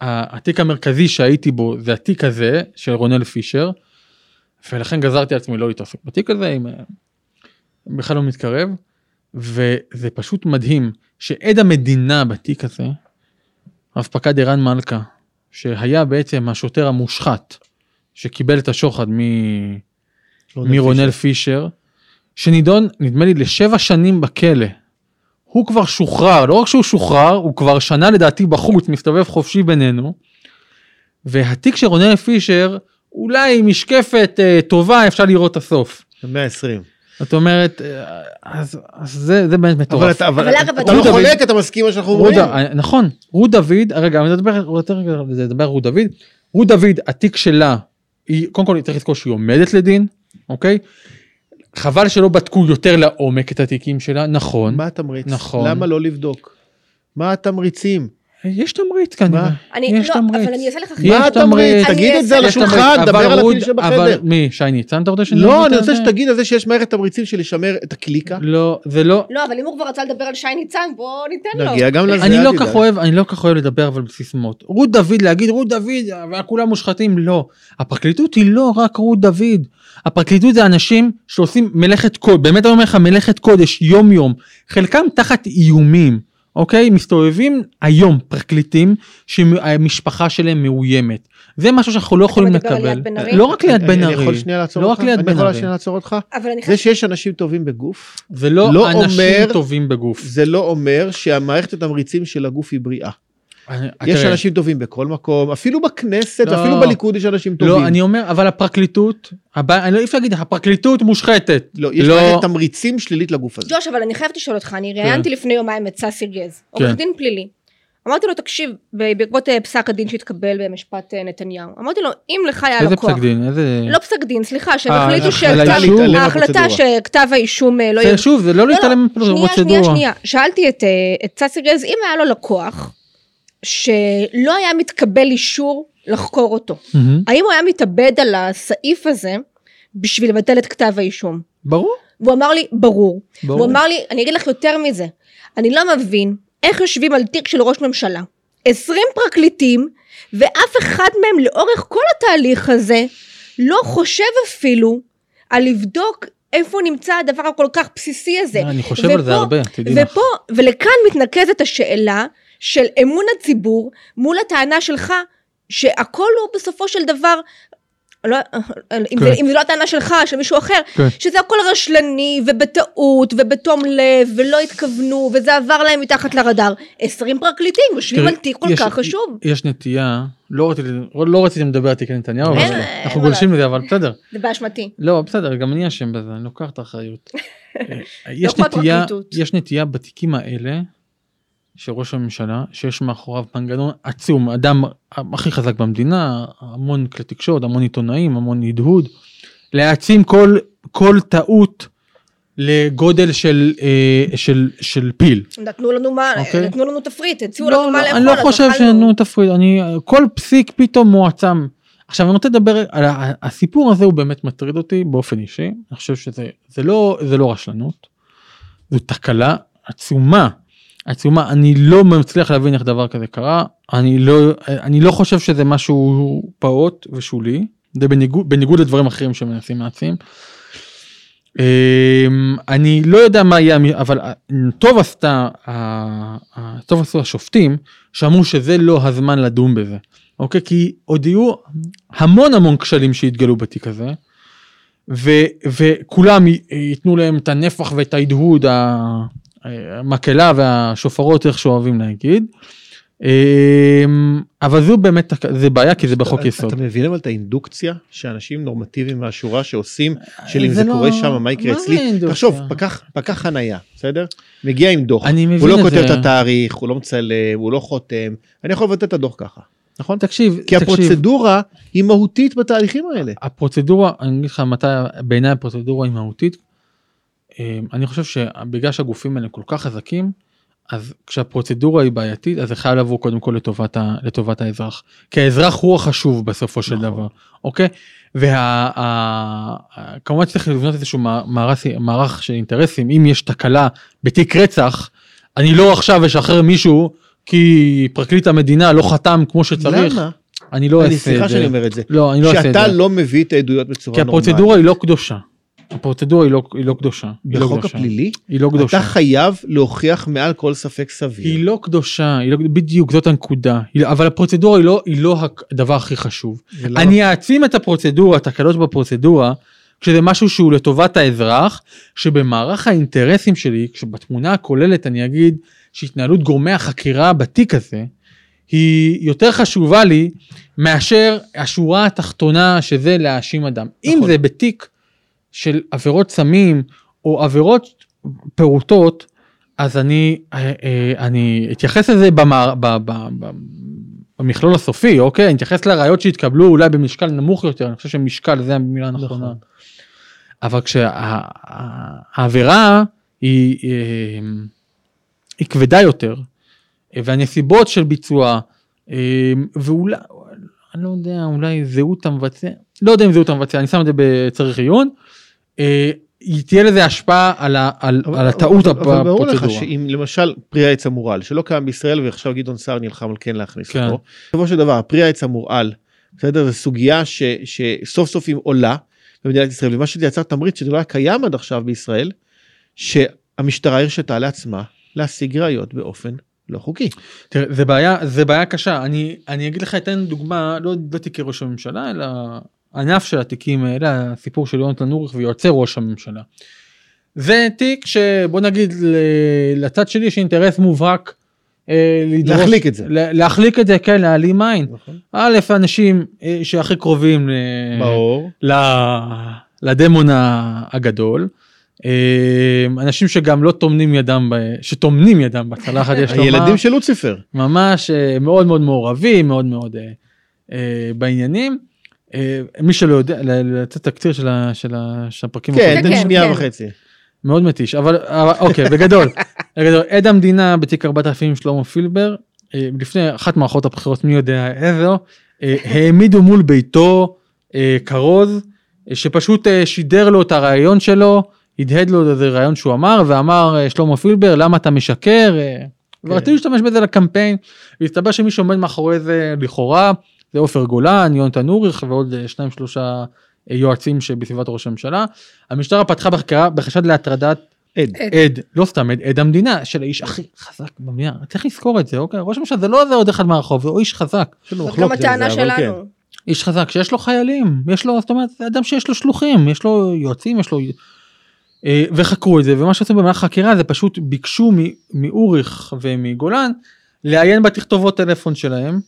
ה- התיק המרכזי שהייתי בו זה התיק הזה של רונל פישר. ולכן גזרתי על עצמי לא להתעסק בתיק הזה אם אה, בכלל לא מתקרב. וזה פשוט מדהים שעד המדינה בתיק הזה, רב פקד ערן מלכה, שהיה בעצם השוטר המושחת שקיבל את השוחד מ... מרונל פישר, שנידון נדמה לי לשבע שנים בכלא. הוא כבר שוחרר, לא רק שהוא שוחרר, הוא כבר שנה לדעתי בחוץ, מסתובב חופשי בינינו. והתיק של רונל פישר, אולי עם משקפת אה, טובה אפשר לראות את הסוף. 120. זאת אומרת, אה, אז, אז זה, זה באמת אבל מטורף. אתה, אבל אבל אתה אתה לא חולק, אתה מסכים מה שאנחנו אומרים. ד- נכון, רות דוד, רגע, אני יותר רגע על זה, לדבר על רות דוד. רות דוד, התיק שלה, היא, קודם כל צריך לזכור שהיא עומדת לדין, אוקיי? חבל שלא בדקו יותר לעומק את התיקים שלה, נכון. מה התמריץ? נכון. למה לא לבדוק? מה התמריצים? יש תמריץ כנראה. אני, יש לא, תמריץ. אבל אני אעשה לך חידה. מה התמריץ? תגיד את זה על השולחן, דבר על הפיל שבחדר. אבל מי, שי ניצן אתה רוצה שאני לא, אני רוצה זה? שתגיד על זה שיש מערכת תמריצים של לשמר את הקליקה. לא, זה לא, לא, אבל אם הוא כבר רצה לדבר על שי ניצן, בוא ניתן לו. נגיע גם לזה, אני לא. כך אוהב, אני לא כך אוהב לדבר אבל בסיסמאות. רות דוד, להגיד רות דוד, וכולם מושחתים, לא. הפרקליטות היא לא רק רות דוד. הפרקליטות זה אנשים שעושים מלאכת קודש, באמת אני אומר לך מלאכת קודש יום יום. חלקם תחת איומים, אוקיי? מסתובבים היום פרקליטים שהמשפחה שלהם מאוימת. זה משהו שאנחנו לא יכולים מדבר על לקבל. ליאת בן ארי? לא רק ליד בן אני יכול ארי. שנייה לעצור לא אותך? אני יכול ארי. שנייה לעצור אותך? זה. שיש אנשים טובים בגוף, זה לא לא אנשים טובים בגוף. זה לא אומר שהמערכת התמריצים של הגוף היא בריאה. אני- יש אנשים טובים בכל מקום, אפילו בכנסת, לא. אפילו בליכוד יש אנשים טובים. לא, אני אומר, אבל הפרקליטות, הבע- אני לא אי אפשר להגיד, הפרקליטות מושחתת. לא, יש מערכת תמריצים שלילית לגוף הזה. ג'וש, אבל אני חייבת לשאול אותך, אני כן. ראיינתי לפני יומיים את ססי גז, עורך דין פלילי. אמרתי לו, תקשיב, בעקבות אה, פסק הדין שהתקבל במשפט אה, נתניהו, אמרתי לו, אם לך היה איזה לקוח... פסק דין? איזה... לא פסק דין, סליחה, שהם אה, החליטו על שכתב- האישום לא. שוב, זה לא להתעלם שנייה, שנייה, מפרוצדורה. שנייה. שאלתי את, אה, את ססי גז, אם היה לו לקוח שלא היה מתקבל אישור לחקור אותו, מהמם, האם הוא היה מתאבד על הסעיף הזה בשביל לבטל את כתב האישום? ברור. והוא אמר לי, ברור. ברור. והוא אמר לי, אני אגיד לך יותר מזה, אני לא מבין איך יושבים על תיק של ראש ממשלה, 20 פרקליטים, ואף אחד מהם לאורך כל התהליך הזה לא חושב אפילו על לבדוק איפה נמצא הדבר הכל כך בסיסי הזה. אני חושב על זה ופה- הרבה, תדעי לך. ופה, ולכאן מתנקזת השאלה של אמון הציבור מול הטענה שלך, שהכל הוא בסופו של דבר, לא, אם, זה, כן. אם זה לא הטענה שלך, של מישהו אחר, כן. שזה הכל רשלני ובטעות ובתום לב ולא התכוונו וזה עבר להם מתחת לרדאר. 20 פרקליטים יושבים על תיק כל יש- כך חשוב. יש נטייה, לא רציתי, לא רציתי לדבר על תיקי נתניהו, אין- אנחנו גולשים לזה, אבל בסדר. זה באשמתי. לא, בסדר, גם אני אשם בזה, אני לוקח את האחריות. אה, יש כמו נטייה. יש נטייה בתיקים האלה, של ראש הממשלה, שיש מאחוריו מנגנון עצום, אדם הכי חזק במדינה, המון כלי תקשורת, המון עיתונאים, המון הדהוד, להעצים כל, כל טעות לגודל של, אה, של, של פיל. נתנו לנו מה, אוקיי. נתנו לנו תפריט, הציעו לא, לנו מה לא, לאכול. אני לא חושב אכלנו. שנתנו תפריט, אני, כל פסיק פתאום מועצם. עכשיו אני רוצה לדבר על הסיפור הזה הוא באמת מטריד אותי באופן אישי, אני חושב שזה זה לא, זה לא רשלנות, זו תקלה עצומה, עצומה, אני לא מצליח להבין איך דבר כזה קרה, אני לא, אני לא חושב שזה משהו פעוט ושולי, זה בניגוד, בניגוד לדברים אחרים שמנסים להעצים. אמ, אני לא יודע מה יהיה, אבל טוב עשתה, טוב עשו השופטים, שאמרו שזה לא הזמן לדון בזה, אוקיי? כי עוד יהיו המון המון כשלים שהתגלו בתיק הזה, ו, וכולם ייתנו להם את הנפח ואת ההדהוד, המקהלה והשופרות, איך שאוהבים להגיד. אמ, אבל זו באמת, זה בעיה כי זה בחוק יסוד. אתה מבין אבל את האינדוקציה שאנשים נורמטיביים מהשורה שעושים, של אם זה זה לא- קורה שם, מה יקרה זה אצלי? תחשוב, פקח- פקח חנייה, בסדר? מגיע עם דוח, אני מבין הוא לא את כותב זה. את התאריך, הוא לא מצלם, הוא לא חותם, אני יכול לבטל את הדוח ככה, נכון? תקשיב, כי תקשיב, הפרוצדורה היא מהותית בתהליכים האלה. הפרוצדורה, אני אגיד לך מתי בעיניי הפרוצדורה היא מהותית. אמ, אני חושב שבגלל שהגופים האלה כל כך חזקים, אז כשהפרוצדורה היא בעייתית אז זה חייב לבוא קודם כל לטובת, ה, לטובת האזרח. כי האזרח הוא החשוב בסופו של נכון. דבר, אוקיי? וכמובן צריך לבנות איזשהו מע- מערך, מערך של אינטרסים, אם יש תקלה בתיק רצח, אני לא עכשיו אשחרר מישהו כי פרקליט המדינה לא חתם כמו שצריך, למה? אני לא אעשה את סליחה זה. שאני אומר את זה. לא, אני לא אעשה את שאתה זה. לא מביא את העדויות בצורה כי נורמלית. הפרוצדורה היא לא קדושה. הפרוצדורה היא לא, היא לא קדושה. היא לא בחוק קדושה. הפלילי, היא לא קדושה. אתה חייב להוכיח מעל כל ספק סביר. היא לא קדושה, היא לא, בדיוק זאת הנקודה. היא, לא- אבל הפרוצדורה היא לא, היא לא הדבר הכי חשוב. ולמה? אני אעצים את הפרוצדורה, תקלות בפרוצדורה, כשזה משהו שהוא לטובת האזרח, שבמערך האינטרסים שלי, כשבתמונה הכוללת אני אגיד שהתנהלות גורמי החקירה בתיק הזה, היא יותר חשובה לי מאשר השורה התחתונה שזה להאשים אדם. אם נכון. זה בתיק של עבירות סמים או עבירות פעוטות, אז אני, אה, אה, אני אתייחס לזה במער, ב, ב, ב, במכלול הסופי, אוקיי? אני אתייחס לראיות שהתקבלו אולי במשקל נמוך יותר, אני חושב שמשקל זה המילה הנכונה. נכון. אבל כשהעבירה היא, אה, היא כבדה יותר, והנסיבות של ביצוע, ואולי, אני לא יודע, אולי זהות המבצע, לא יודע אם זהות המבצע, אני שם את זה בצריך עיון, תהיה לזה השפעה על, ה, על, אבל- על הטעות אבל ברור לך. שאם למשל פרי העץ המורעל שלא קיים בישראל ועכשיו גדעון סער נלחם על כן להכניס כן. אותו. בסופו של דבר פרי העץ המורעל בסדר זו סוגיה ש, שסוף סוף היא עולה במדינת ישראל ומה שזה יצר תמריץ שזה לא היה קיים עד עכשיו בישראל שהמשטרה הרשתה לעצמה להשיג ראיות באופן לא חוקי. תראה, זה בעיה, זה בעיה קשה. אני, אני אגיד לך, אתן דוגמה, לא, לא תיקי ראש הממשלה, אלא ענף של התיקים האלה, הסיפור של יונתן אוריך ויועצי ראש הממשלה. זה תיק שבוא נגיד לצד שלי יש אינטרס מובהק אה, לדרוש, להחליק את זה. לה- להחליק את זה, כן, להעלים עין. נכון. א', אנשים אה, שהכי קרובים ל- ברור. ל- לדמון הגדול. אה, אנשים שגם לא טומנים ידם, ב- שטומנים ידם בצלחת, יש לומר. הילדים של לוציפר. ממש אה, מאוד מאוד מעורבים, מאוד מאוד אה, אה, בעניינים. אה, מי שלא יודע, ל- לתת תקציר של ה- של ה- של הפרקים כן, כן, שנייה כן. וחצי. מאוד מתיש, אבל אבל, אוקיי, בגדול, בגדול, עד המדינה בתיק 4000 שלמה פילבר, אה, לפני אחת מערכות הבחירות, מי יודע איזו, אה, העמידו מול ביתו אה, כרוז, אה, שפשוט אה, שידר לו את הרעיון שלו, הדהד לו איזה רעיון שהוא אמר, ואמר אה, שלמה פילבר, למה אתה משקר? אה, ורציתי להשתמש בזה לקמפיין, והסתבר שמי שעומד מאחורי זה לכאורה, זה עופר גולן, יונתן אוריך ועוד אה, שניים שלושה אה, יועצים שבסביבת ראש הממשלה. המשטרה פתחה בחקירה בחשד להטרדת עד. עד. עד, לא סתם עד, עד המדינה, של האיש הכי חזק במדינה, צריך לזכור את זה, אוקיי? ראש הממשלה זה לא עוד אחד מהרחוב, זה איש חזק. זאת גם הטענה אבל כן. שלנו. איש חזק שיש לו חיילים, יש לו, זאת אומרת, זה אדם שיש לו שלוחים, יש לו יועצים, יש לו... אה, וחקרו את זה, ומה שעשו במהלך החקירה זה פשוט ביקשו מ- מאוריך ומגולן לעיין בתכתובות טלפון שלהם,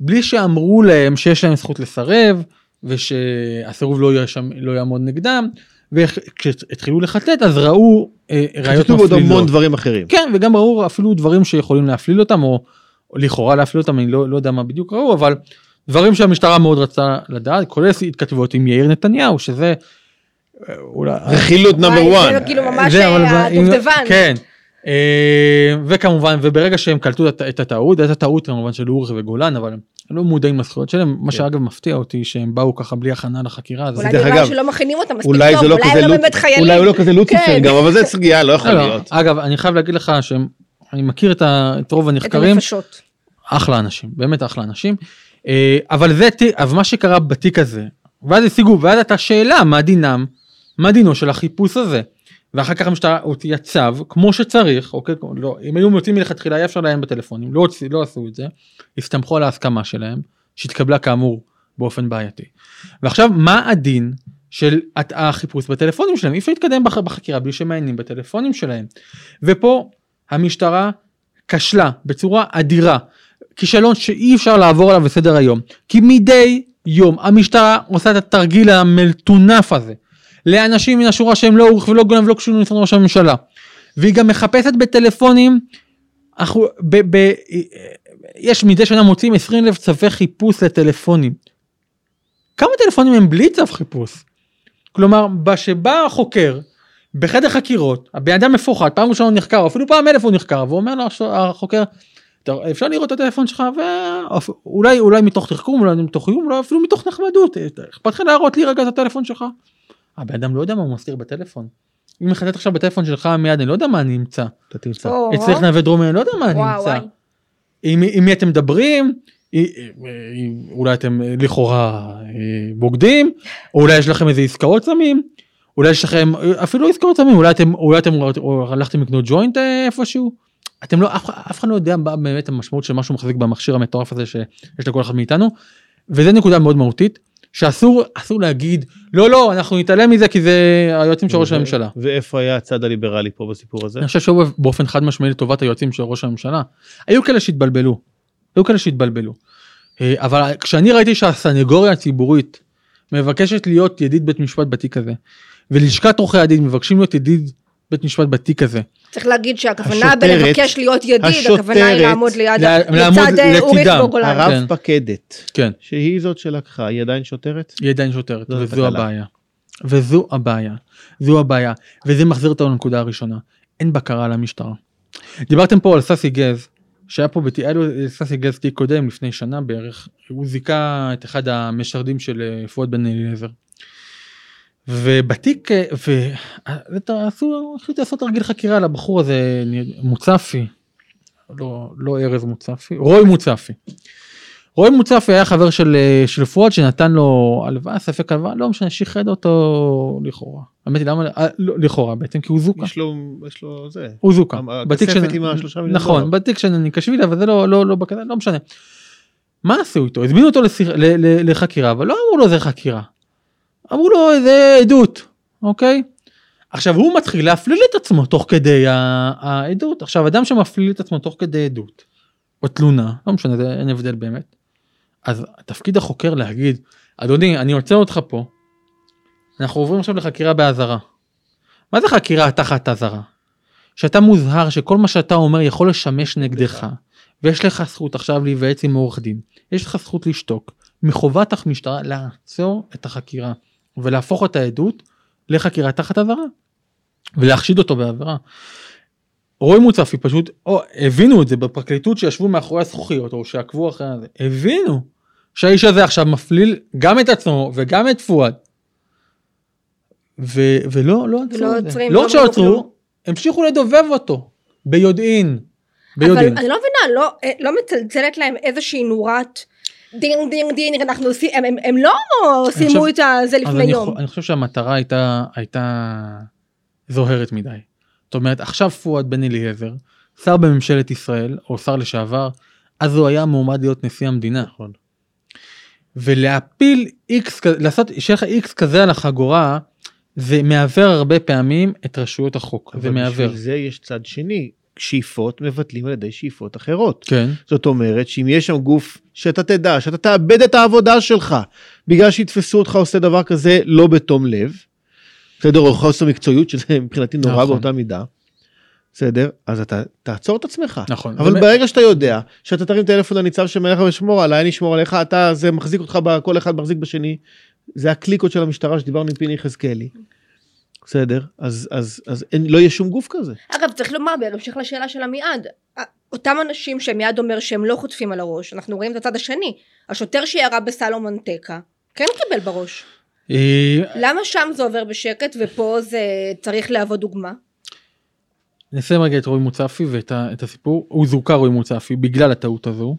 בלי שאמרו להם שיש להם זכות לסרב, ושהסירוב לא, ישם, לא יעמוד נגדם, וכשהתחילו לחטט אז ראו אה, ראיות כתוב עוד המון מפלילות. דברים אחרים. כן, וגם ראו אפילו דברים שיכולים להפליל אותם, או, או לכאורה להפליל אותם, אני לא, לא יודע מה בדיוק ראו, אבל דברים שהמשטרה מאוד רצתה לדעת, כולל התכתבויות עם יאיר נתניהו, שזה אה, אולי... רכילות נאמר וואי, וואן. זה כאילו ממש אבל- הדובדבן. כן. אה, וכמובן, וברגע שהם קלטו את, הטעות, הייתה טעות כמובן של אורך וגולן, אבל הם לא מודעים לזכויות שלהם, מה כן. שאגב מפתיע אותי שהם באו ככה בלי הכנה לחקירה. אולי בגלל שלא מכינים אותם מספיק אולי טוב, זה לא אולי כזה הם לא באמת חיילים. אולי הוא לא כזה לוציפר כן. גם אבל זה סוגיה לא יכול לא, לא. להיות. אגב, אני חייב להגיד לך שהם, אני מכיר את, רוב הנחקרים. אחלה אנשים, באמת אחלה אנשים. אה, אבל זה, אבל מה שקרה בתיק הזה, ואז השיגו, ואז הייתה שאלה מה דינם, מה דינו של החיפוש הזה. ואחר כך המשטרה הוציאה צו כמו שצריך, אוקיי, לא, אם היו מוצאים מלכתחילה היה אפשר לעיין בטלפונים, לא, הוציא- לא עשו את זה, הסתמכו על ההסכמה שלהם, שהתקבלה כאמור באופן בעייתי. ועכשיו מה הדין של החיפוש בטלפונים שלהם, אי אפשר להתקדם בח- בחקירה בלי שמעיינים בטלפונים שלהם. ופה המשטרה כשלה בצורה אדירה. כישלון שאי אפשר לעבור עליו בסדר היום. כי מדי יום המשטרה עושה את התרגיל המטונף הזה לאנשים מן השורה שהם לא אורך ולא גונב ולא קשורים למשרד ראש הממשלה. והיא גם מחפשת בטלפונים, אנחנו, ב, ב, יש מדי שנה מוצאים 20 אלף צווי חיפוש לטלפונים. כמה טלפונים הם בלי צו חיפוש? כלומר, שבא החוקר בחדר חקירות, הבן אדם מפוחד, פעם ראשונה הוא נחקר, אפילו פעם אלף הוא נחקר, ואומר לו החוקר, אפשר לראות את הטלפון שלך ואולי אולי מתוך תחכום אולי מתוך איום אולי אפילו מתוך נחמדות אכפת לך להראות לי רגע את הטלפון שלך. הבן אדם לא יודע מה הוא מסתיר בטלפון. אם מחטט עכשיו בטלפון שלך מיד אני לא יודע מה אני אמצא. אתה תמצא. אצלך נווה דרומי אני לא יודע מה אני אמצא. עם מי אתם מדברים אולי אתם לכאורה אה, בוגדים או אולי יש לכם איזה עסקאות סמים אולי יש לכם אפילו עסקאות סמים אולי אתם אולי אתם הלכתם לקנות ג'וינט אה, איפשהו. אתם לא אף, אף אחד לא יודע באמת המשמעות של משהו מחזיק במכשיר המטורף הזה שיש לכל אחד מאיתנו וזה נקודה מאוד מהותית שאסור אסור להגיד לא לא אנחנו נתעלם מזה כי זה היועצים של ראש הממשלה. ואיפה היה הצד הליברלי פה בסיפור הזה? אני חושב שהוא באופן חד משמעי לטובת היועצים של ראש הממשלה. היו כאלה שהתבלבלו. היו כאלה שהתבלבלו. אה, אבל כשאני ראיתי שהסנגוריה הציבורית מבקשת להיות ידיד בית משפט בתיק הזה ולשכת עורכי הדין מבקשים להיות ידיד בית משפט בתיק הזה. צריך להגיד שהכוונה בלבקש להיות ידיד, הכוונה היא לעמוד ליד, לצד אה, אורי גולן. הרב כן. פקדת, כן. שהיא זאת שלקחה, היא עדיין שוטרת? היא עדיין שוטרת, וזו. הבעיה. וזו הבעיה. זו הבעיה. וזה מחזיר אותנו לנקודה הראשונה. אין בקרה על המשטרה. דיברתם פה על ססי גז, שהיה פה, היה לו ססי גז תיק קודם, לפני שנה בערך, הוא זיכה את אחד המשרדים של פואד בן אליעזר. ובתיק, אה, ועשו, החליטו לעשות תרגיל חקירה לבחור הזה, מוצפי, לא, לא ארז מוצפי, רוי מוצפי. רועי מוצפי היה חבר של, אה, של פואד שנתן לו הלוואה, ספק הלוואה, לא משנה, שיחד אותו לכאורה. האמת היא למה, אה, לא, לכאורה בעצם, כי הוא זוכה. יש לו, יש לו זה. הוא זוכה. הכספת עם השלושה מיליון נכון, דולר. בתיק של ניקשווילי, אבל זה לא, לא, לא בכזה, לא משנה. מה עשו איתו? הזמינו אותו לשיח, ל, ל, לחקירה, אבל לא אמרו לו זה חקירה. אמרו לו זה עדות, אוקיי? עכשיו הוא מתחיל להפליל את עצמו תוך כדי העדות. עכשיו אדם שמפליל את עצמו תוך כדי עדות, או תלונה, לא משנה, זה אין הבדל באמת. אז תפקיד החוקר להגיד, אדוני, אני עוצר אותך פה, אנחנו עוברים עכשיו לחקירה באזהרה. מה זה חקירה תחת אזהרה? שאתה מוזהר שכל מה שאתה אומר יכול לשמש נגדך, ויש לך זכות עכשיו להיוועץ עם עורך דין, יש לך זכות לשתוק, מחובת המשטרה לעצור את החקירה ולהפוך את העדות לחקירה תחת אזהרה ולהחשיד אותו בעבירה. רועי מוצפי פשוט או, הבינו את זה בפרקליטות שישבו מאחורי הזכוכיות או שעקבו אחרי זה הבינו שהאיש הזה עכשיו מפליל גם את עצמו וגם את פואד. ו, ולא לא עצרו ולא את זה. לא לא רק אמרו שעצרו. המשיכו לדובב אותו ביודעין. אבל ביודעין. אני לא מבינה, לא, אה, לא מצלצלת להם איזושהי נורת דינג דינג דינג, אנחנו עושים, הם, הם, הם לא סיימו את זה לפני אני, יום. אני חושב שהמטרה הייתה הייתה זוהרת מדי. זאת אומרת עכשיו פואד בן אליעזר שר בממשלת ישראל או שר לשעבר אז הוא היה מועמד להיות נשיא המדינה נכון. ולהפיל איקס כזה לעשות שיהיה לך איקס כזה על החגורה זה מעוור הרבה פעמים את רשויות החוק זה אבל מעוור. בשביל זה יש צד שני, שאיפות מבטלים על ידי שאיפות אחרות. כן זאת אומרת שאם יש שם גוף שאתה תדע שאתה תאבד את העבודה שלך בגלל שיתפסו אותך עושה דבר כזה לא בתום לב. בסדר או חוסר מקצועיות שזה מבחינתי נורא נכון. באותה מידה. בסדר אז אתה תעצור את עצמך. נכון אבל זה- ברגע שאתה יודע שאתה תרים טלפון לניצב שמעליך ושמור עליי אני אשמור עליך אתה זה מחזיק אותך כל אחד מחזיק בשני. זה הקליקות של המשטרה שדיברנו עם פיני יחזקאלי. בסדר אז אז אז אין, לא יהיה שום גוף כזה. אגב, צריך לומר, בהמשך לשאלה של עמיעד, אותם אנשים שמיד אומר שהם לא חוטפים על הראש, אנחנו רואים את הצד השני. השוטר שירה בסלומון טקה, כן קיבל בראש. אה, למה שם זה עובר בשקט ופה זה צריך להוות דוגמה? נסיים רגע את רועי מוצפי ואת ה- הסיפור הוא זוכה רועי מוצפי בגלל הטעות הזו.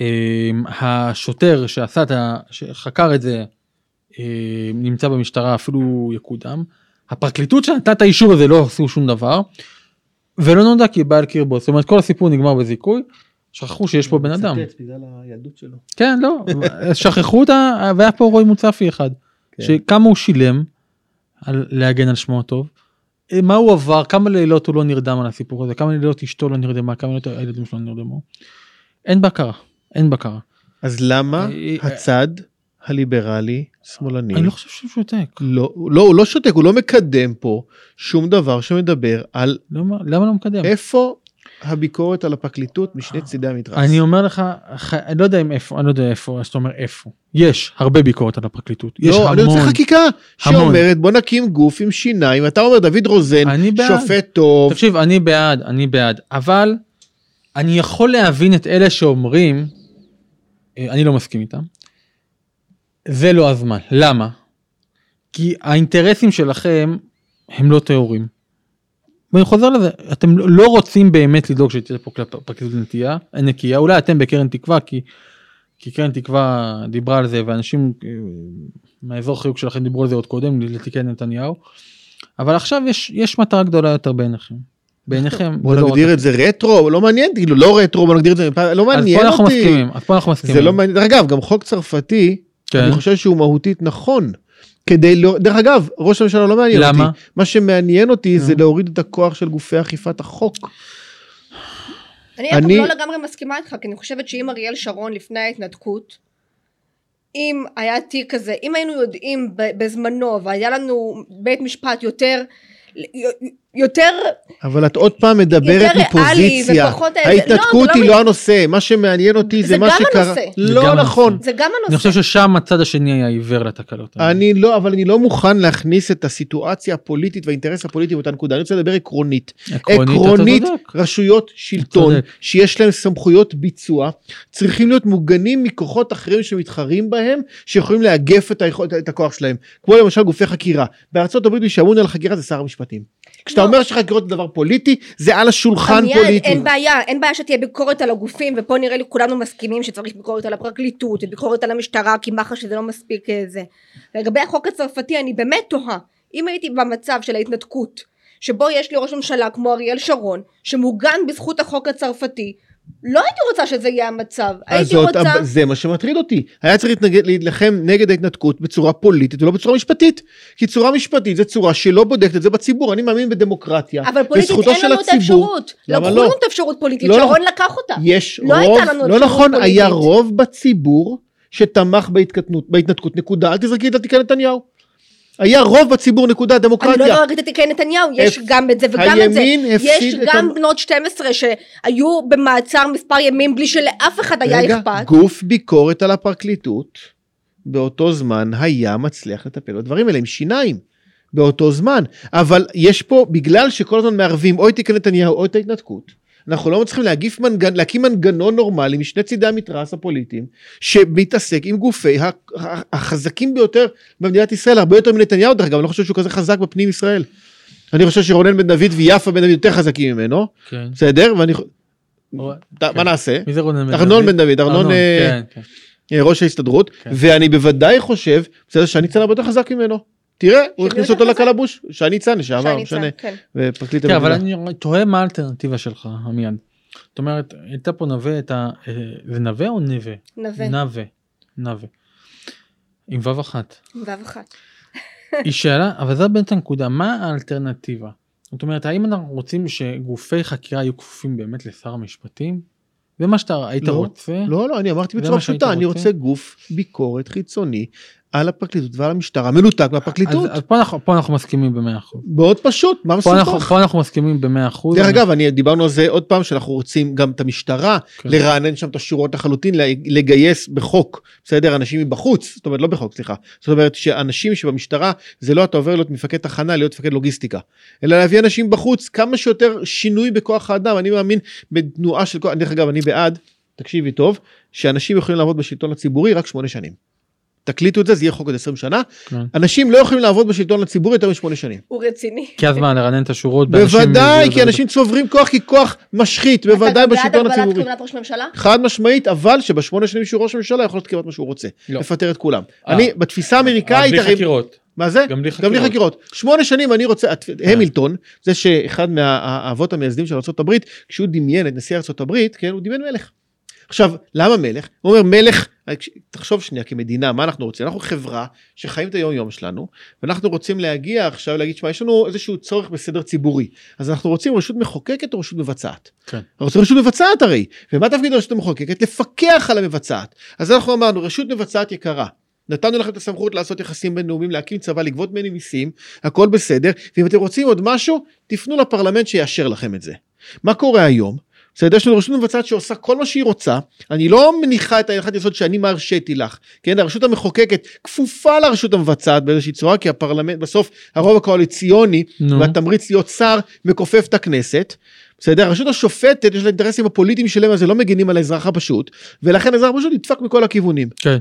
אמ, השוטר שעשה את ה... שחקר את זה אמ, נמצא במשטרה אפילו יקודם. הפרקליטות שנתנה את האישור הזה לא עשו שום דבר. ולא נודע כי בא על קרבו זאת אומרת כל הסיפור נגמר בזיכוי. שכחו שיש פה בן אדם. בגלל הילדות שלו. כן לא שכחו אותה והיה פה רועי מוצפי אחד. כן. שכמה הוא שילם על להגן על שמו הטוב. אה, מה הוא עבר כמה לילות הוא לא נרדם על הסיפור הזה כמה לילות אשתו לא נרדמה כמה לילות הילדים שלו לא נרדמו. אין בקרה, אין בקרה. אז למה אה, הצד הליברלי, שמאלני, אני לא חושב שהוא שותק. לא, לא, הוא לא שותק, הוא לא מקדם פה שום דבר שמדבר על למה למה לא מקדם? איפה הביקורת על הפרקליטות משני צידי המתרס. אני אומר לך, אני לא יודע אם איפה, אני לא יודע איפה, אז אתה אומר איפה. יש הרבה ביקורת על הפרקליטות. יש לא, אני רוצה המון. חקיקה המון. שאומרת בוא נקים גוף עם שיניים, אתה אומר דוד רוזן, אני בעד. שופט טוב, תקשיב, אני בעד, אני בעד, אבל אני יכול להבין את אלה שאומרים, אה, אני לא מסכים איתם, זה לא הזמן. למה? כי האינטרסים שלכם הם לא טהורים. ואני חוזר לזה, אתם לא רוצים באמת לדאוג שתהיה פה פרקליטות נטייה, נקייה, אולי אתם בקרן תקווה, כי, כי קרן תקווה דיברה על זה, ואנשים אה, מהאזור חיוג שלכם דיברו על זה עוד קודם, לתיקן נתניהו, אבל עכשיו יש, יש מטרה גדולה יותר בעיניכם. בעיניכם, בוא לא נגדיר את זה רטרו, לא מעניין, כאילו לא רטרו, בוא נגדיר את זה, לא אז מעניין פה אנחנו אותי. מסכימים, אז פה אנחנו מסכימים. זה לא מעניין, דרך אגב, גם חוק צרפתי, כן. אני חושב שהוא מהותית נכון. כדי לא, דרך אגב, ראש הממשלה לא מעניין למה? אותי. מה שמעניין אותי זה נו. להוריד את הכוח של גופי אכיפת החוק. אני, אני- לא לגמרי מסכימה איתך, כי אני חושבת שאם אריאל שרון לפני ההתנתקות, אם היה תיק כזה, אם היינו יודעים בזמנו והיה לנו בית משפט יותר, יותר, אבל את עוד פעם מדברת מפוזיציה. לא, ההתנתקות זה היא לא- לא הנושא, מה שמעניין אותי זה זה מה גם שקרה. הנושא. זה לא גם נכון. הנושא. זה גם הנושא. אני חושב ששם הצד השני היה עיוור לתקלות. אני לא, אבל אני לא מוכן להכניס את הסיטואציה הפוליטית והאינטרס הפוליטי באותה נקודה. אני רוצה לדבר עקרונית. עקרונית. רשויות שלטון. שיש להם סמכויות ביצוע צריכים להיות מוגנים מכוחות אחרים שמתחרים בהם שיכולים לאגף את, הכוח שלהם כמו למשל גופי חקירה בארצות הברית מי שאמון על החקירה זה שר המשפטים. כשאתה לא. אומר שחקירות זה דבר פוליטי זה על השולחן אני- פוליטי. אין בעיה, אין בעיה שתהיה ביקורת על הגופים, ופה נראה לי כולנו מסכימים שצריך ביקורת על הפרקליטות, וביקורת על המשטרה, כי מח"ש זה לא מספיק אה, זה. לגבי החוק הצרפתי, אני באמת תוהה, אם הייתי במצב של ההתנתקות, שבו יש לי ראש ממשלה כמו אריאל שרון, שמוגן בזכות החוק הצרפתי, לא הייתי רוצה שזה יהיה המצב, הייתי זאת, רוצה... זה מה שמטריד אותי. היה צריך להתנגד, להילחם נגד ההתנתקות בצורה פוליטית ולא בצורה משפטית. כי צורה משפטית זה צורה שלא בודקת את זה בציבור. אני מאמין בדמוקרטיה. אבל פוליטית אין לנו את. האפשרות. לקחו לא? לנו את האפשרות פוליטית, לא שרון נכון. לקח אותה. יש לא רוב, הייתה לנו לא נכון, היה פוליטית. רוב בציבור שתמך בהתקטנות, בהתנתקות, נקודה, אל תזרקי את התיקי נתניהו. היה רוב בציבור, נקודה, אני דמוקרטיה. לא ראיתי תיקי נתניהו, יש גם את זה וגם את זה. יש את גם בנות 12 שהיו במעצר מספר ימים בלי שלאף אחד היה רגע, אכפת. גוף ביקורת על הפרקליטות, באותו זמן היה מצליח לטפל בדברים האלה עם שיניים. באותו זמן. אבל יש פה, בגלל שכל הזמן מערבים או את תיקי נתניהו או את ההתנתקות, אנחנו לא מצליחים להגיף מנגנ... להקים מנגנון נורמלי משני צידי המתרס הפוליטיים, שמתעסק עם גופי החזקים ביותר במדינת ישראל, הרבה יותר מנתניהו דרך אגב, אני לא חושב שהוא כזה חזק בפנים ישראל. אני חושב שרונן בן דוד ויפה בן דוד יותר חזקים ממנו, כן. בסדר? ואני... רואה- מה נעשה? מי זה רונן בן ארנון בן דוד, ארנון אה, כן, כן. אה, ראש ההסתדרות, כן. ואני בוודאי חושב, בסדר, ניצן הרבה יותר חזק ממנו. תראה, הוא הכניס אותו? לקלבוש, שי ניצן לשעבר, שי לא ניצן, משנה, כן. ופרקליט כן, אבל המדינה. אני תוהה מה האלטרנטיבה שלך, עמיעד. זאת אומרת, הייתה פה נווה את ה... אה, זה נווה או נווה? נווה, נווה. נווה. עם וו אחת. וו אחת. היא שאלה, אבל זו באמת הנקודה, מה האלטרנטיבה? זאת אומרת, האם אנחנו רוצים שגופי חקירה יהיו כפופים באמת לשר המשפטים? זה מה שאתה היית לא, רוצה? לא, לא, אני אמרתי בצורה פשוטה, אני רוצה? רוצה גוף ביקורת חיצוני על הפרקליטות ועל המשטרה, מנותק מהפרקליטות. אז, אז פה, אנחנו, פה אנחנו מסכימים במאה אחוז. מאוד פשוט, מה פה מסובך? פה אנחנו מסכימים במאה אחוז. דרך אני- אגב, אני דיברנו על זה עוד פעם, שאנחנו רוצים גם את המשטרה, כן. לרענן שם את השורות לחלוטין, לגייס בחוק, בסדר? אנשים מבחוץ, זאת אומרת לא בחוק, סליחה. זאת אומרת שאנשים שבמשטרה, זה לא אתה עובר להיות מפקד תחנה, להיות מפקד לוגיסטיקה, אלא להביא אנשים בחוץ, כמה שיותר שינוי בכוח האדם, אני מאמין בתנועה של כוח, דרך אגב, אני בעד, תקשיבי טוב, שאנשים יכולים לעבוד בשלטון הציבורי רק שמונה שנים. תקליטו את זה, זה יהיה חוק עוד 20 שנה. כן. אנשים לא יכולים לעבוד בשלטון הציבורי יותר משמונה שנים. הוא רציני. כי הזמן לרענן את השורות. באנשים- בוודאי, כי אנשים צוברים כוח כי כוח משחית, בוודאי בשלטון אתה גם בעד הציבורי. הגבלת כהונת ראש ממשלה? חד משמעית, אבל שבשמונה שנים שהוא ראש הממשלה יכול להיות כמעט מה שהוא רוצה. לא. לפטר את כולם. אה. אני, בתפיסה אבל האמריקאית, בלי חקירות. מה זה? גם בלי גם בלי חקירות. חקירות. שמונה שנים אני רוצה, את- אה. המילטון, זה שאחד מהאבות המייסדים של ארה"ב, כשהוא דמיין את נשיא ארה"ב, כן, הוא דמיין מלך. עכשיו, למה מלך? הוא אומר מלך תחשוב שנייה כמדינה, מה אנחנו רוצים? אנחנו חברה שחיים את היום יום שלנו, ואנחנו רוצים להגיע עכשיו להגיד, שמע, יש לנו איזשהו צורך בסדר ציבורי. אז אנחנו רוצים רשות מחוקקת או רשות מבצעת? כן. אנחנו רוצים רשות מבצעת הרי. ומה תפקיד הרשות המחוקקת? לפקח על המבצעת. אז אנחנו אמרנו, רשות מבצעת יקרה. נתנו לכם את הסמכות לעשות יחסים בינלאומיים, להקים צבא, לגבות ממני מיסים, הכל בסדר, ואם אתם רוצים עוד משהו, תפנו לפרלמנט שיאשר לכם את זה. מה קורה היום? בסדר, יש לנו רשות מבצעת שעושה כל מה שהיא רוצה, אני לא מניחה את ההנחת יסוד שאני מרשיתי לך, כן, הרשות המחוקקת כפופה לרשות המבצעת באיזושהי צורה, כי הפרלמנט, בסוף הרוב הקואליציוני, נו. והתמריץ להיות שר, מכופף את הכנסת. בסדר? הרשות השופטת יש לה אינטרסים הפוליטיים שלהם, אז הם לא מגינים על האזרח הפשוט, ולכן האזרח הפשוט נדפק מכל הכיוונים. כן.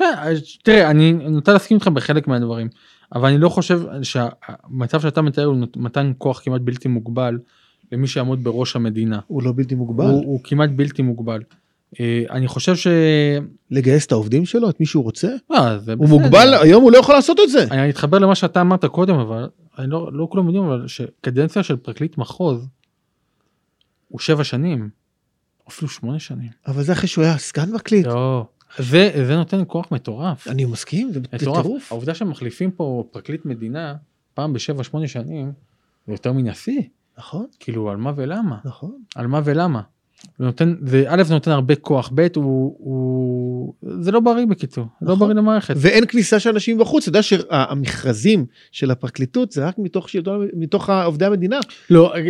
אז תראה, אני נוטה להסכים איתך בחלק מהדברים, אבל אני לא חושב שהמצב שאתה מתאר הוא מתן כוח כמעט בלתי מוגבל למי שיעמוד בראש המדינה. הוא לא בלתי מוגבל. הוא, הוא כמעט בלתי מוגבל. אה, אני חושב ש... לגייס את העובדים שלו, את מי שהוא רוצה? אה, זה הוא בסדר. מוגבל, היום הוא לא יכול לעשות את זה. אני אתחבר למה שאתה אמרת קודם, אבל אני לא, לא כולם יודעים, אבל שקדנציה של פרקליט מחוז הוא שבע שנים, אפילו שמונה שנים. אבל זה אחרי שהוא היה סגן מקליט. לא, זה, זה נותן כוח מטורף. אני מסכים, זה מטורף. טירוף. העובדה שמחליפים פה פרקליט מדינה פעם בשבע שמונה שנים, זה יותר מנשיא. נכון, כאילו על מה ולמה? נכון. על מה ולמה? זה נותן, זה א' זה נותן הרבה כוח, ב' הוא, הוא זה לא בריא בקיצור, לא נכון. בריא למערכת. ואין כניסה של אנשים בחוץ, אתה יודע שהמכרזים של הפרקליטות זה רק מתוך שלטון, מתוך עובדי המדינה. לא, אה,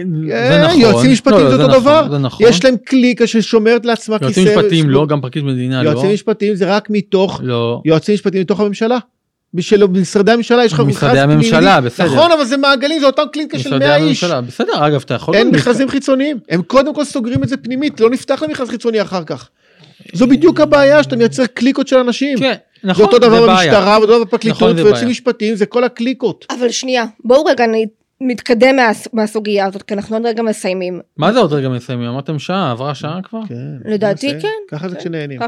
זה נכון. יועצים משפטיים לא, לא, זה אותו נכון, דבר. זה נכון. יש להם קליקה ששומרת לעצמה כיסא. יועצים משפטיים יש- לא, גם פרקליט מדינה לא. יועצים משפטיים זה רק מתוך לא. יועצים משפטיים מתוך הממשלה. בשביל משרדי הממשלה יש לך משרדי מכרז הממשלה, פנימי. בסדר. נכון, אבל זה מעגלים, זה אותם קליניקה של משרדי 100 איש. הממשלה, בסדר, אגב, אתה יכול... אין מכרזים חיצוניים, הם קודם כל סוגרים את זה פנימית, לא נפתח למכרז חיצוני אחר כך. זו בדיוק הבעיה, שאתה מייצר קליקות של אנשים. כן, זה נכון, אותו דבר בעיה. במשטרה, ואותו דבר בפרקליטות, נכון, זה ויועצים בעיה. משפטיים, זה כל הקליקות. אבל שנייה, בואו רגע נ- נתקדם מה, מהסוגיה הזאת, כי אנחנו עוד רגע מסיימים. מה זה עוד רגע מסיימים? אמרתם שעה, עברה שעה כבר? כן. לדעתי. כן. ככה זה כשנהנים.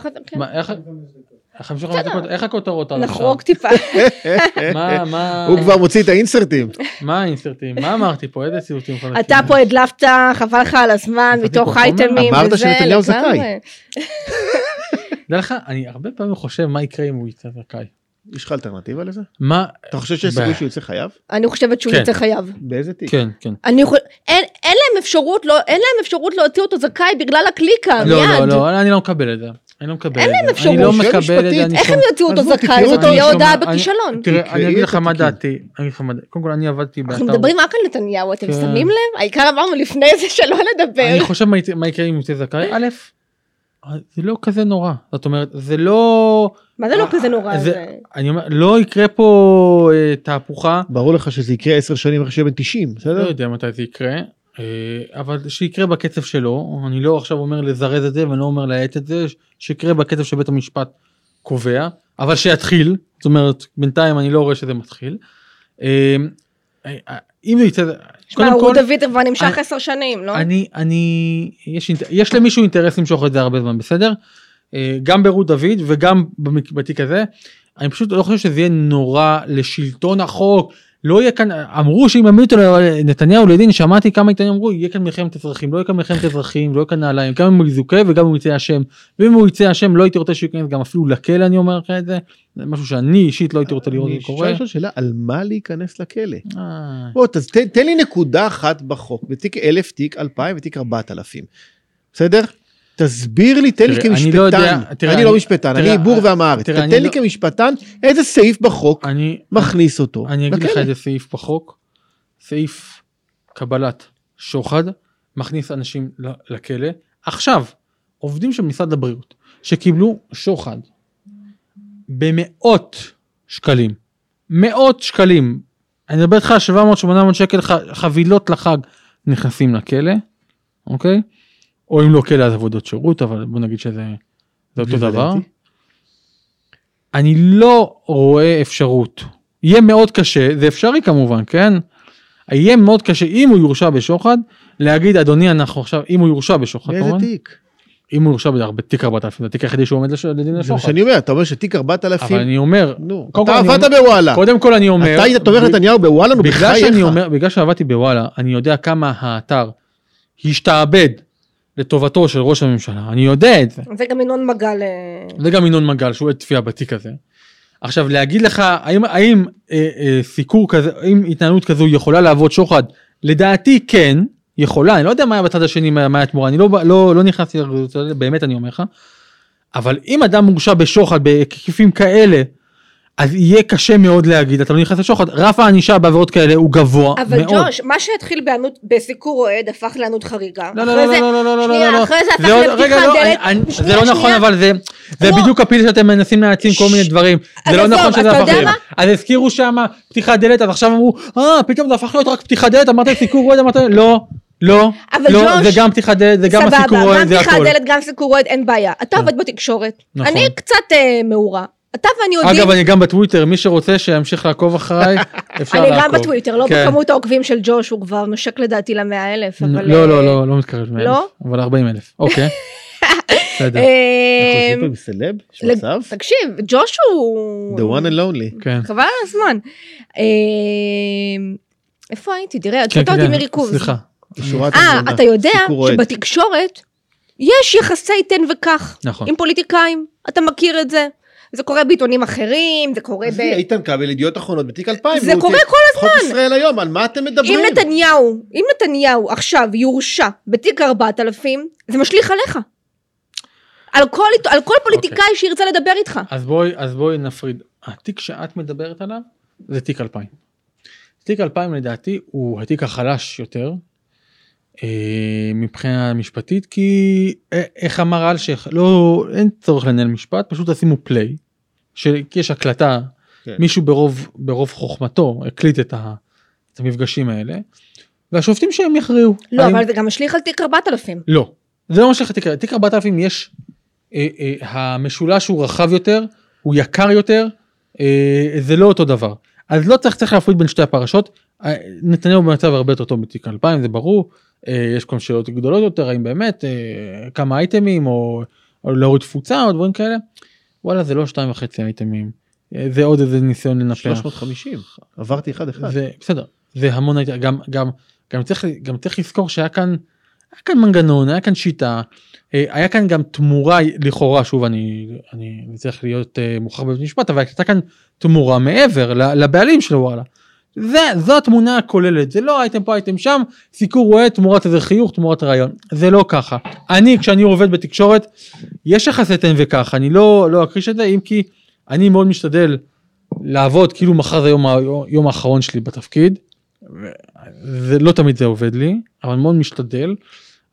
איך... חמישה חמש דקות, איך הכותרות עד נחרוג עכשיו? טיפה. מה, מה... הוא כבר מוציא את האינסרטים. מה האינסרטים? מה אמרתי פה? איזה ציטוטים חדשים? אתה פה הדלפת, חבל לך על הזמן, מתוך. אייטמים וזה. אמרת שנתניהו זכאי. דע לך, אני הרבה פעמים חושב מה יקרה אם הוא יצא זכאי. יש לך אלטרנטיבה לזה? מה... אתה חושב שיש סיכוי שהוא יצא חייב? אני חושבת שהוא כן. יצא חייב. באיזה תיק? כן, כן. אני יכול... אין, אין להם אפשרות, לא, אין להם אפשרות להוציא אותו זכאי בגלל הקליקה, לא, מיד. לא, לא, אני לא מקבל את זה. אני לא מקבל את אין זה. להם אפשרות. אני לא שאלה מקבל את. זה. איך הם יוציאו אותו זכאי? זאת תהיה אני הודעה בכישלון. תראה, אני אגיד לך מה. דעתי. אני אגיד לך מה דעתי. קודם כל אני עבדתי באתר. אנחנו מדברים רק על נתניהו, אתם כן. שמים לב? העיקר אמרנו לפני זה שלא לדבר. אני חושב מה יקרה אם הוא יצא זכאי. א', זה לא כזה נורא. זאת אומרת, זה לא... מה זה לא כזה נורא? אני אומר, לא יקרה פה אה, תהפוכה. ברור לך שזה יקרה עשר שנים אחרי שיהיה בן 90, לא בסדר? יודע מתי זה יקרה, אבל שיקרה בקצב שלו, אני לא עכשיו אומר לזרז את זה ואני לא אומר להאט את זה, שיקרה בקצב שבית המשפט קובע, אבל שיתחיל, זאת אומרת בינתיים אני לא רואה שזה מתחיל. אה, אה, אם זה יצא, שמע, קודם רות כל, דוד כבר נמשך עשר שנים, לא? אני, אני, יש, יש למישהו אינטרס למשוך את זה הרבה זמן, בסדר? אה, גם ברות דוד וגם בתיק הזה. אני פשוט לא חושב שזה יהיה נורא לשלטון החוק. לא יהיה כאן, אמרו שאם ימיתו לנתניהו לדין, שמעתי כמה עיתונים אמרו, יהיה כאן מלחמת אזרחים, לא יהיה כאן מלחמת אזרחים, לא יהיה כאן נעליים, גם אם הוא יזוכה וגם אם הוא יצא אשם. ואם הוא יצא אשם לא הייתי רוצה שהוא ייכנס גם אפילו לכלא, אני אומר לך את זה. זה משהו שאני אישית לא הייתי רוצה לראות את אני זה קורה. לשאול שאלה, על מה להיכנס לכלא? אה, בוא, תן- תן לי נקודה אחת בחוק, בתיק 1000, תיק 2000 ותיק 4000. בסדר? תסביר לי, תן לי תראה, אני לא יודע- כמשפטן, תראה, אני לא משפטן, תראה, אני בור ועם הארץ, תן לי לא- כמשפטן איזה סעיף בחוק אני, מכניס אותו. אני אגיד לך. איזה סעיף בחוק, סעיף קבלת שוחד, מכניס אנשים לכלא. עכשיו, עובדים של משרד הבריאות שקיבלו שוחד במאות שקלים, מאות שקלים, אני מדבר איתך על 700-800 שקל ח- חבילות לחג נכנסים לכלא, אוקיי? או אם לא כלא אז עבודות שירות, אבל בוא נגיד שזה זה אותו דבר. אני לא רואה אפשרות. יהיה מאוד קשה, זה אפשרי כמובן, כן? יהיה מאוד קשה אם הוא יורשע בשוחד, להגיד אדוני אנחנו עכשיו, אם הוא יורשע בשוחד באיזה תיק? אם הוא יורשע בתיק 4000, זה התיק היחידי שהוא עומד לדין זה מה לשוחד. שאני אומר, אתה אומר שתיק אבל 4000, אני אומר, נו, אתה עבדת בוואלה, קודם כל אני אומר, אתה היית תומך נתניהו בוואלה, נו בגלל שאני בחייך. אומר, בגלל שעבדתי בוואלה, אני יודע כמה האתר השתעבד לטובתו של ראש הממשלה, אני יודע את זה. זה גם ינון מגל. אה, זה גם ינון מגל שהוא עד תביעה בתיק הזה. עכשיו להגיד לך האם האם אה, אה, סיקור כזה האם התנהלות כזו יכולה להוות שוחד לדעתי כן יכולה אני לא יודע מה היה בצד השני מה מה היה התמורה אני לא לא לא נכנסתי לזה, באמת אני אומר לך. אבל אם אדם מורשע בשוחד בהיקפים כאלה אז יהיה קשה מאוד להגיד אתה לא נכנס לשוחד רף הענישה בעבירות כאלה הוא גבוה אבל מאוד. ג'וש, מה שהתחיל בענות- בסיקור אוהד הפך לענות חריגה. לא, לא, לא, לא, לא, לא, לא, שנייה, לא, לא. אחרי זה הפך לפתיחת לא, דלת. זה לא נכון. אבל זה זה לא. בדיוק הפיל שאתם מנסים להעצים כל מיני דברים זה לא נכון שזה הפך להיות? אז הזכירו שם פתיחת דלת אז עכשיו אמרו אה פתאום זה הפך להיות רק פתיחת דלת אמרת סיקור אוהד אמרת לא לא אבל לא זה גם פתיחת דלת זה גם סבבה, הסיקור אוהד גם זה פתיחת הכל דלת, גם סיקור אוהד, אין בעיה. אתה עובד בתקשורת. נכון. אני קצת אה, מעורה. אתה ואני יודעים, אגב אני גם בטוויטר מי שרוצה שימשיך לעקוב אחריי אפשר אני לעקוב. גם בטוויטר, לא כן. בכמות העוקבים של ג'וש, הוא כבר נושק לדעתי למאה אלף, אבל... לא לא לא לא מתקרב ל-100,000, לא? אבל 40 אלף אוקיי. בסדר. אה, אנחנו סלב? יש מצב? תקשיב, ג'וש הוא... The one and lonely. כן. חבל על הזמן. אה, איפה הייתי? תראה, הוצאת כן, אותי מריכוז. סליחה. אה, אתה יודע. שבתקשורת יש יחסי תן וקח נכון. עם פוליטיקאים, אתה מכיר את זה. זה קורה בעיתונים אחרים, זה קורה ב... עזבי, איתן כבל, ידיעות אחרונות בתיק 2000. זה קורה כל חוק ישראל היום, על מה אתם מדברים? אם נתניהו, אם נתניהו עכשיו יורשע בתיק 4000, זה משליך עליך. על כל, על כל פוליטיקאי שירצה לדבר איתך. אז בואי אז בואי נפריד התיק שאת מדברת עליו זה תיק 2000. תיק 2000 לדעתי הוא התיק החלש יותר אה, מבחינה משפטית כי אה, איך אמר אלשיך לא אין צורך לנהל משפט פשוט תשימו פליי. כי יש הקלטה כן. מישהו ברוב ברוב חוכמתו הקליט את, ה, את המפגשים האלה והשופטים שהם יכריעו. לא, האם- אבל זה גם משליך על תיק 4000. לא, זה לא משליך לתיק, תיק 4000 יש, אה, אה, המשולש הוא רחב יותר, הוא יקר יותר, אה, זה לא אותו דבר. אז לא צריך, צריך להפריד בין שתי הפרשות, אה, נתניהו במצב הרבה יותר טוב בתיק 2000 זה ברור, אה, יש כל שאלות גדולות יותר, האם באמת, אה, כמה אייטמים או, או להוריד תפוצה או דברים כאלה, וואלה זה לא שתיים וחצי אייטמים, זה עוד איזה ניסיון לנפח. 350. עברתי אחד אחד. זה בסדר זה המון הייתי גם גם גם צריך גם צריך לזכור שהיה כאן היה כאן מנגנון היה כאן שיטה אה, היה כאן גם תמורה לכאורה שוב אני אני צריך להיות אה, מוכרח בבית משפט אבל הייתה כאן תמורה מעבר לבעלים של וואלה. זה זו התמונה הכוללת זה לא אייטם פה אייטם שם סיקור רואה תמורת איזה חיוך תמורת רעיון זה לא ככה אני כשאני עובד בתקשורת יש יחסי תן וכך אני לא לא אכחיש את זה אם כי אני מאוד משתדל לעבוד כאילו מחר זה יום, יום האחרון שלי בתפקיד. זה לא תמיד זה עובד לי אבל מאוד משתדל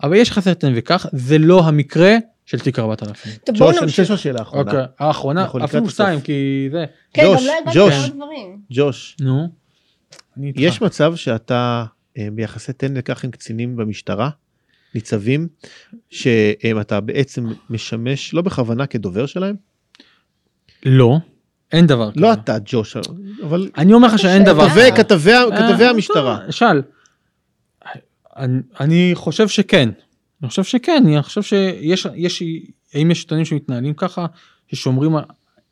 אבל יש יחסי תן וכך זה לא המקרה של תיק 4000. טוב, בואו נמשיך. שאלה אחרונה. אוקיי האחרונה אפילו. שתיים כי זה כן, ג'וש, גם לא הבנתי ג'וש. עוד דברים. ג'וש, נו. יש מצב שאתה אה, ביחסי תן וכך עם קצינים במשטרה, ניצבים, שאתה בעצם משמש לא בכוונה כדובר שלהם? לא אין דבר לא כזה. אתה ג'וש, אבל אני אומר לך שאין. דבר כזה. כתבי כתבי אה, המשטרה. שאל. אני, אני חושב שכן. אני חושב שכן, אני חושב שיש, יש, האם יש עיתונים שמתנהלים ככה, ששומרים, על-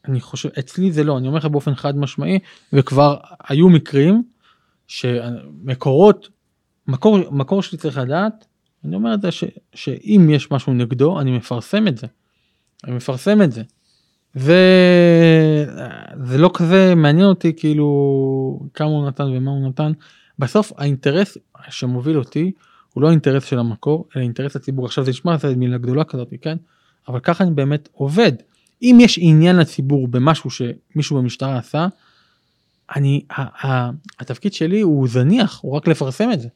אני חושב, אצלי זה לא, אני אומר לך באופן חד משמעי, וכבר היו מקרים שמקורות, מקור, מקור שלי צריך לדעת, אני אומר את זה, ש, שאם יש משהו נגדו, אני מפרסם את זה. אני מפרסם את זה. וזה לא כזה מעניין אותי כאילו כמה הוא נתן ומה הוא נתן. בסוף האינטרס שמוביל אותי הוא לא האינטרס של המקור אלא אינטרס הציבור עכשיו זה נשמע זה מילה גדולה כזאת כן אבל ככה אני באמת עובד. אם יש עניין לציבור במשהו שמישהו במשטרה עשה אני ה, ה, התפקיד שלי הוא זניח הוא רק לפרסם את זה.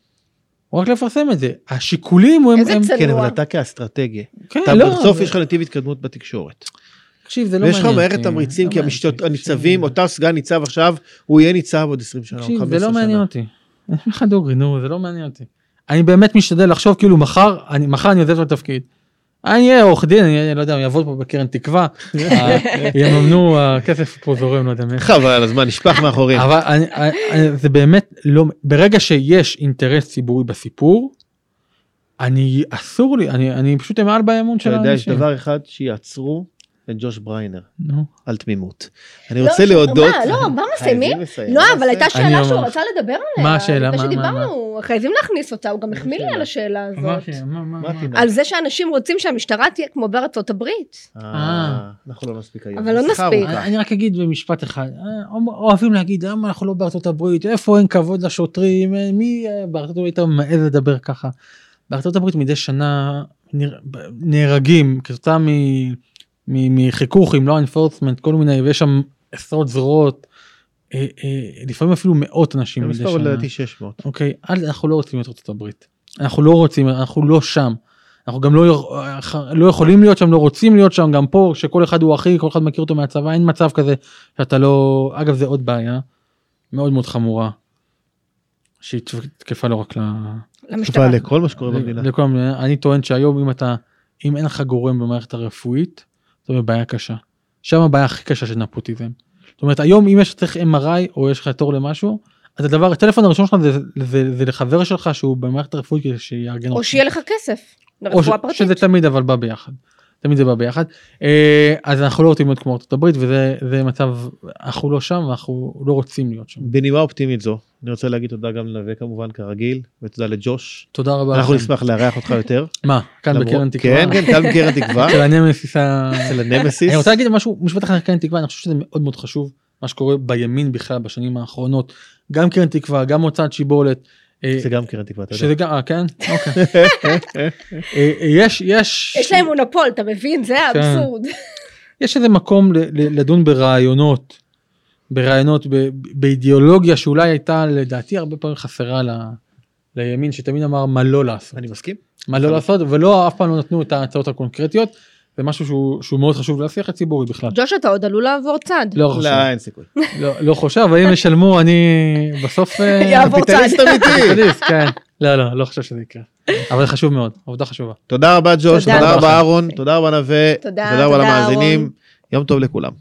הוא רק לפרסם את זה השיקולים הם, איזה הם צנוע. כן, אבל אתה כאסטרטגיה. כן, אתה לא, בסוף זה- יש לך נתיב התקדמות בתקשורת. תקשיב זה לא ויש לך מעניין מערכת אותי. תמריצים, לא כי מעניין. הניצבים, אותו סגן ניצב עכשיו, הוא יהיה ניצב עוד 20 שנה, או תקשיב, 15 זה שנה. לא מעניין אותי. אני אומר לך דוגרי, נו, זה לא מעניין אותי. אני באמת משתדל לחשוב כאילו מחר, אני, מחר אני עוזב את התפקיד. אני אהיה עורך דין, אני לא יודע, אני אעבוד פה בקרן תקווה, אה, יממנו, הכסף פה זורם, לא יודע מאיפה. חבל הזמן, נשפך מאחורים. אבל זה באמת לא, ברגע שיש אינטרס ציבורי בסיפור, אני, אסור לי, אני, אני פשוט אמעל באמון של אתה יודע, יש האנשים. דבר אחד שיעצרו לג'וש בריינר נו. על תמימות. אני לא, רוצה ש- להודות... מה, לא, כבר מסיימים? לא, אבל הייתה? שאלה שהוא רצה לדבר עליה. מה השאלה? מה- מה- שדיברנו, חייבים להכניס אותה, הוא גם החמיא לי? על השאלה מה הזאת. מה- מה-? על זה שאנשים רוצים שהמשטרה תהיה כמו בארצות הברית. אה, אנחנו לא נספיק היום. אבל לא נספיק. אני רק אגיד במשפט אחד, אה, אוהבים להגיד למה אנחנו לא בארצות הברית, איפה אין כבוד לשוטרים, אה, מי אה, בארצות הברית מעז לדבר ככה. בארצות הברית מדי שנה נהרגים כתוצאה מ- מחיכוך עם לא enforcement, כל מיני, ויש שם עשרות זרועות, אה, אה, לפעמים אפילו מאות אנשים מדי שנה. לדעתי 600. אוקיי, אנחנו לא רוצים את ארצות הברית. אנחנו לא רוצים, אנחנו לא שם. אנחנו גם לא, לא יכולים להיות שם, לא רוצים להיות שם, גם פה, שכל אחד הוא אחי, כל אחד מכיר אותו מהצבא, אין מצב כזה שאתה לא... אגב, זה עוד בעיה מאוד מאוד חמורה, שהיא תקפה לא רק ל... למשטרה. לכל מה שקורה במדינה. לכל המדינה. אני טוען שהיום אם אתה, אם אין לך גורם במערכת הרפואית, זו בעיה קשה. שם הבעיה הכי קשה של נפוטיזם. זאת אומרת, היום אם יש צריך MRI או יש לך תור למשהו, אז הדבר, הטלפון הראשון שלך זה, זה, זה לחבר שלך שהוא במערכת הרפואית שיארגן או אותך. שיהיה לך כסף. או לרפואה פרטית. שזה תמיד אבל בא ביחד. תמיד זה בא ביחד. אה, אז אנחנו לא רוצים להיות כמו ארצות הברית וזה זה מצב, אנחנו לא שם ואנחנו לא רוצים להיות שם. בנימה אופטימית זו, אני רוצה להגיד תודה גם לנווה כמובן כרגיל, ותודה לג'וש. תודה רבה אנחנו. נשמח לארח אותך יותר. מה, כאן בקרן תקווה? כן, כן, כאן בקרן תקווה. של הנמסיס. אצל הנמסיס. אני רוצה להגיד משהו משפט אחד על קרן תקווה אני חושב שזה מאוד מאוד חשוב מה שקורה בימין בכלל בשנים האחרונות גם קרן תקווה גם הוצאת שיבולת. אה, זה גם קרן תקווה, אתה שזה יודע. גם אה, כן אוקיי. אה, אה, יש יש יש להם מונופול, אתה מבין? זה כן. האבסורד. יש איזה מקום ל- ל- לדון ברעיונות ברעיונות ב- באידיאולוגיה שאולי הייתה לדעתי הרבה פעמים חסרה לימין שתמיד אמר מה לא לעשות אני מסכים. מה לא לעשות ולא אף פעם לא נתנו את ההצעות הקונקרטיות זה משהו שהוא שהוא מאוד חשוב לשיח הציבורי בכלל. ג'וש, אתה עוד עלול לעבור צד. לא חושב. לא, אין סיכוי. לא, לא חושב, אבל אם ישלמו אני בסוף... אה, יעבור צד. קפיטליסט כן. לא, לא, לא חושב שזה יקרה. אבל זה חשוב מאוד, עבודה חשובה. תודה רבה ג'וש, תודה רבה. אהרון, תודה רבה נווה, תודה, רבה למאזינים. יום טוב לכולם.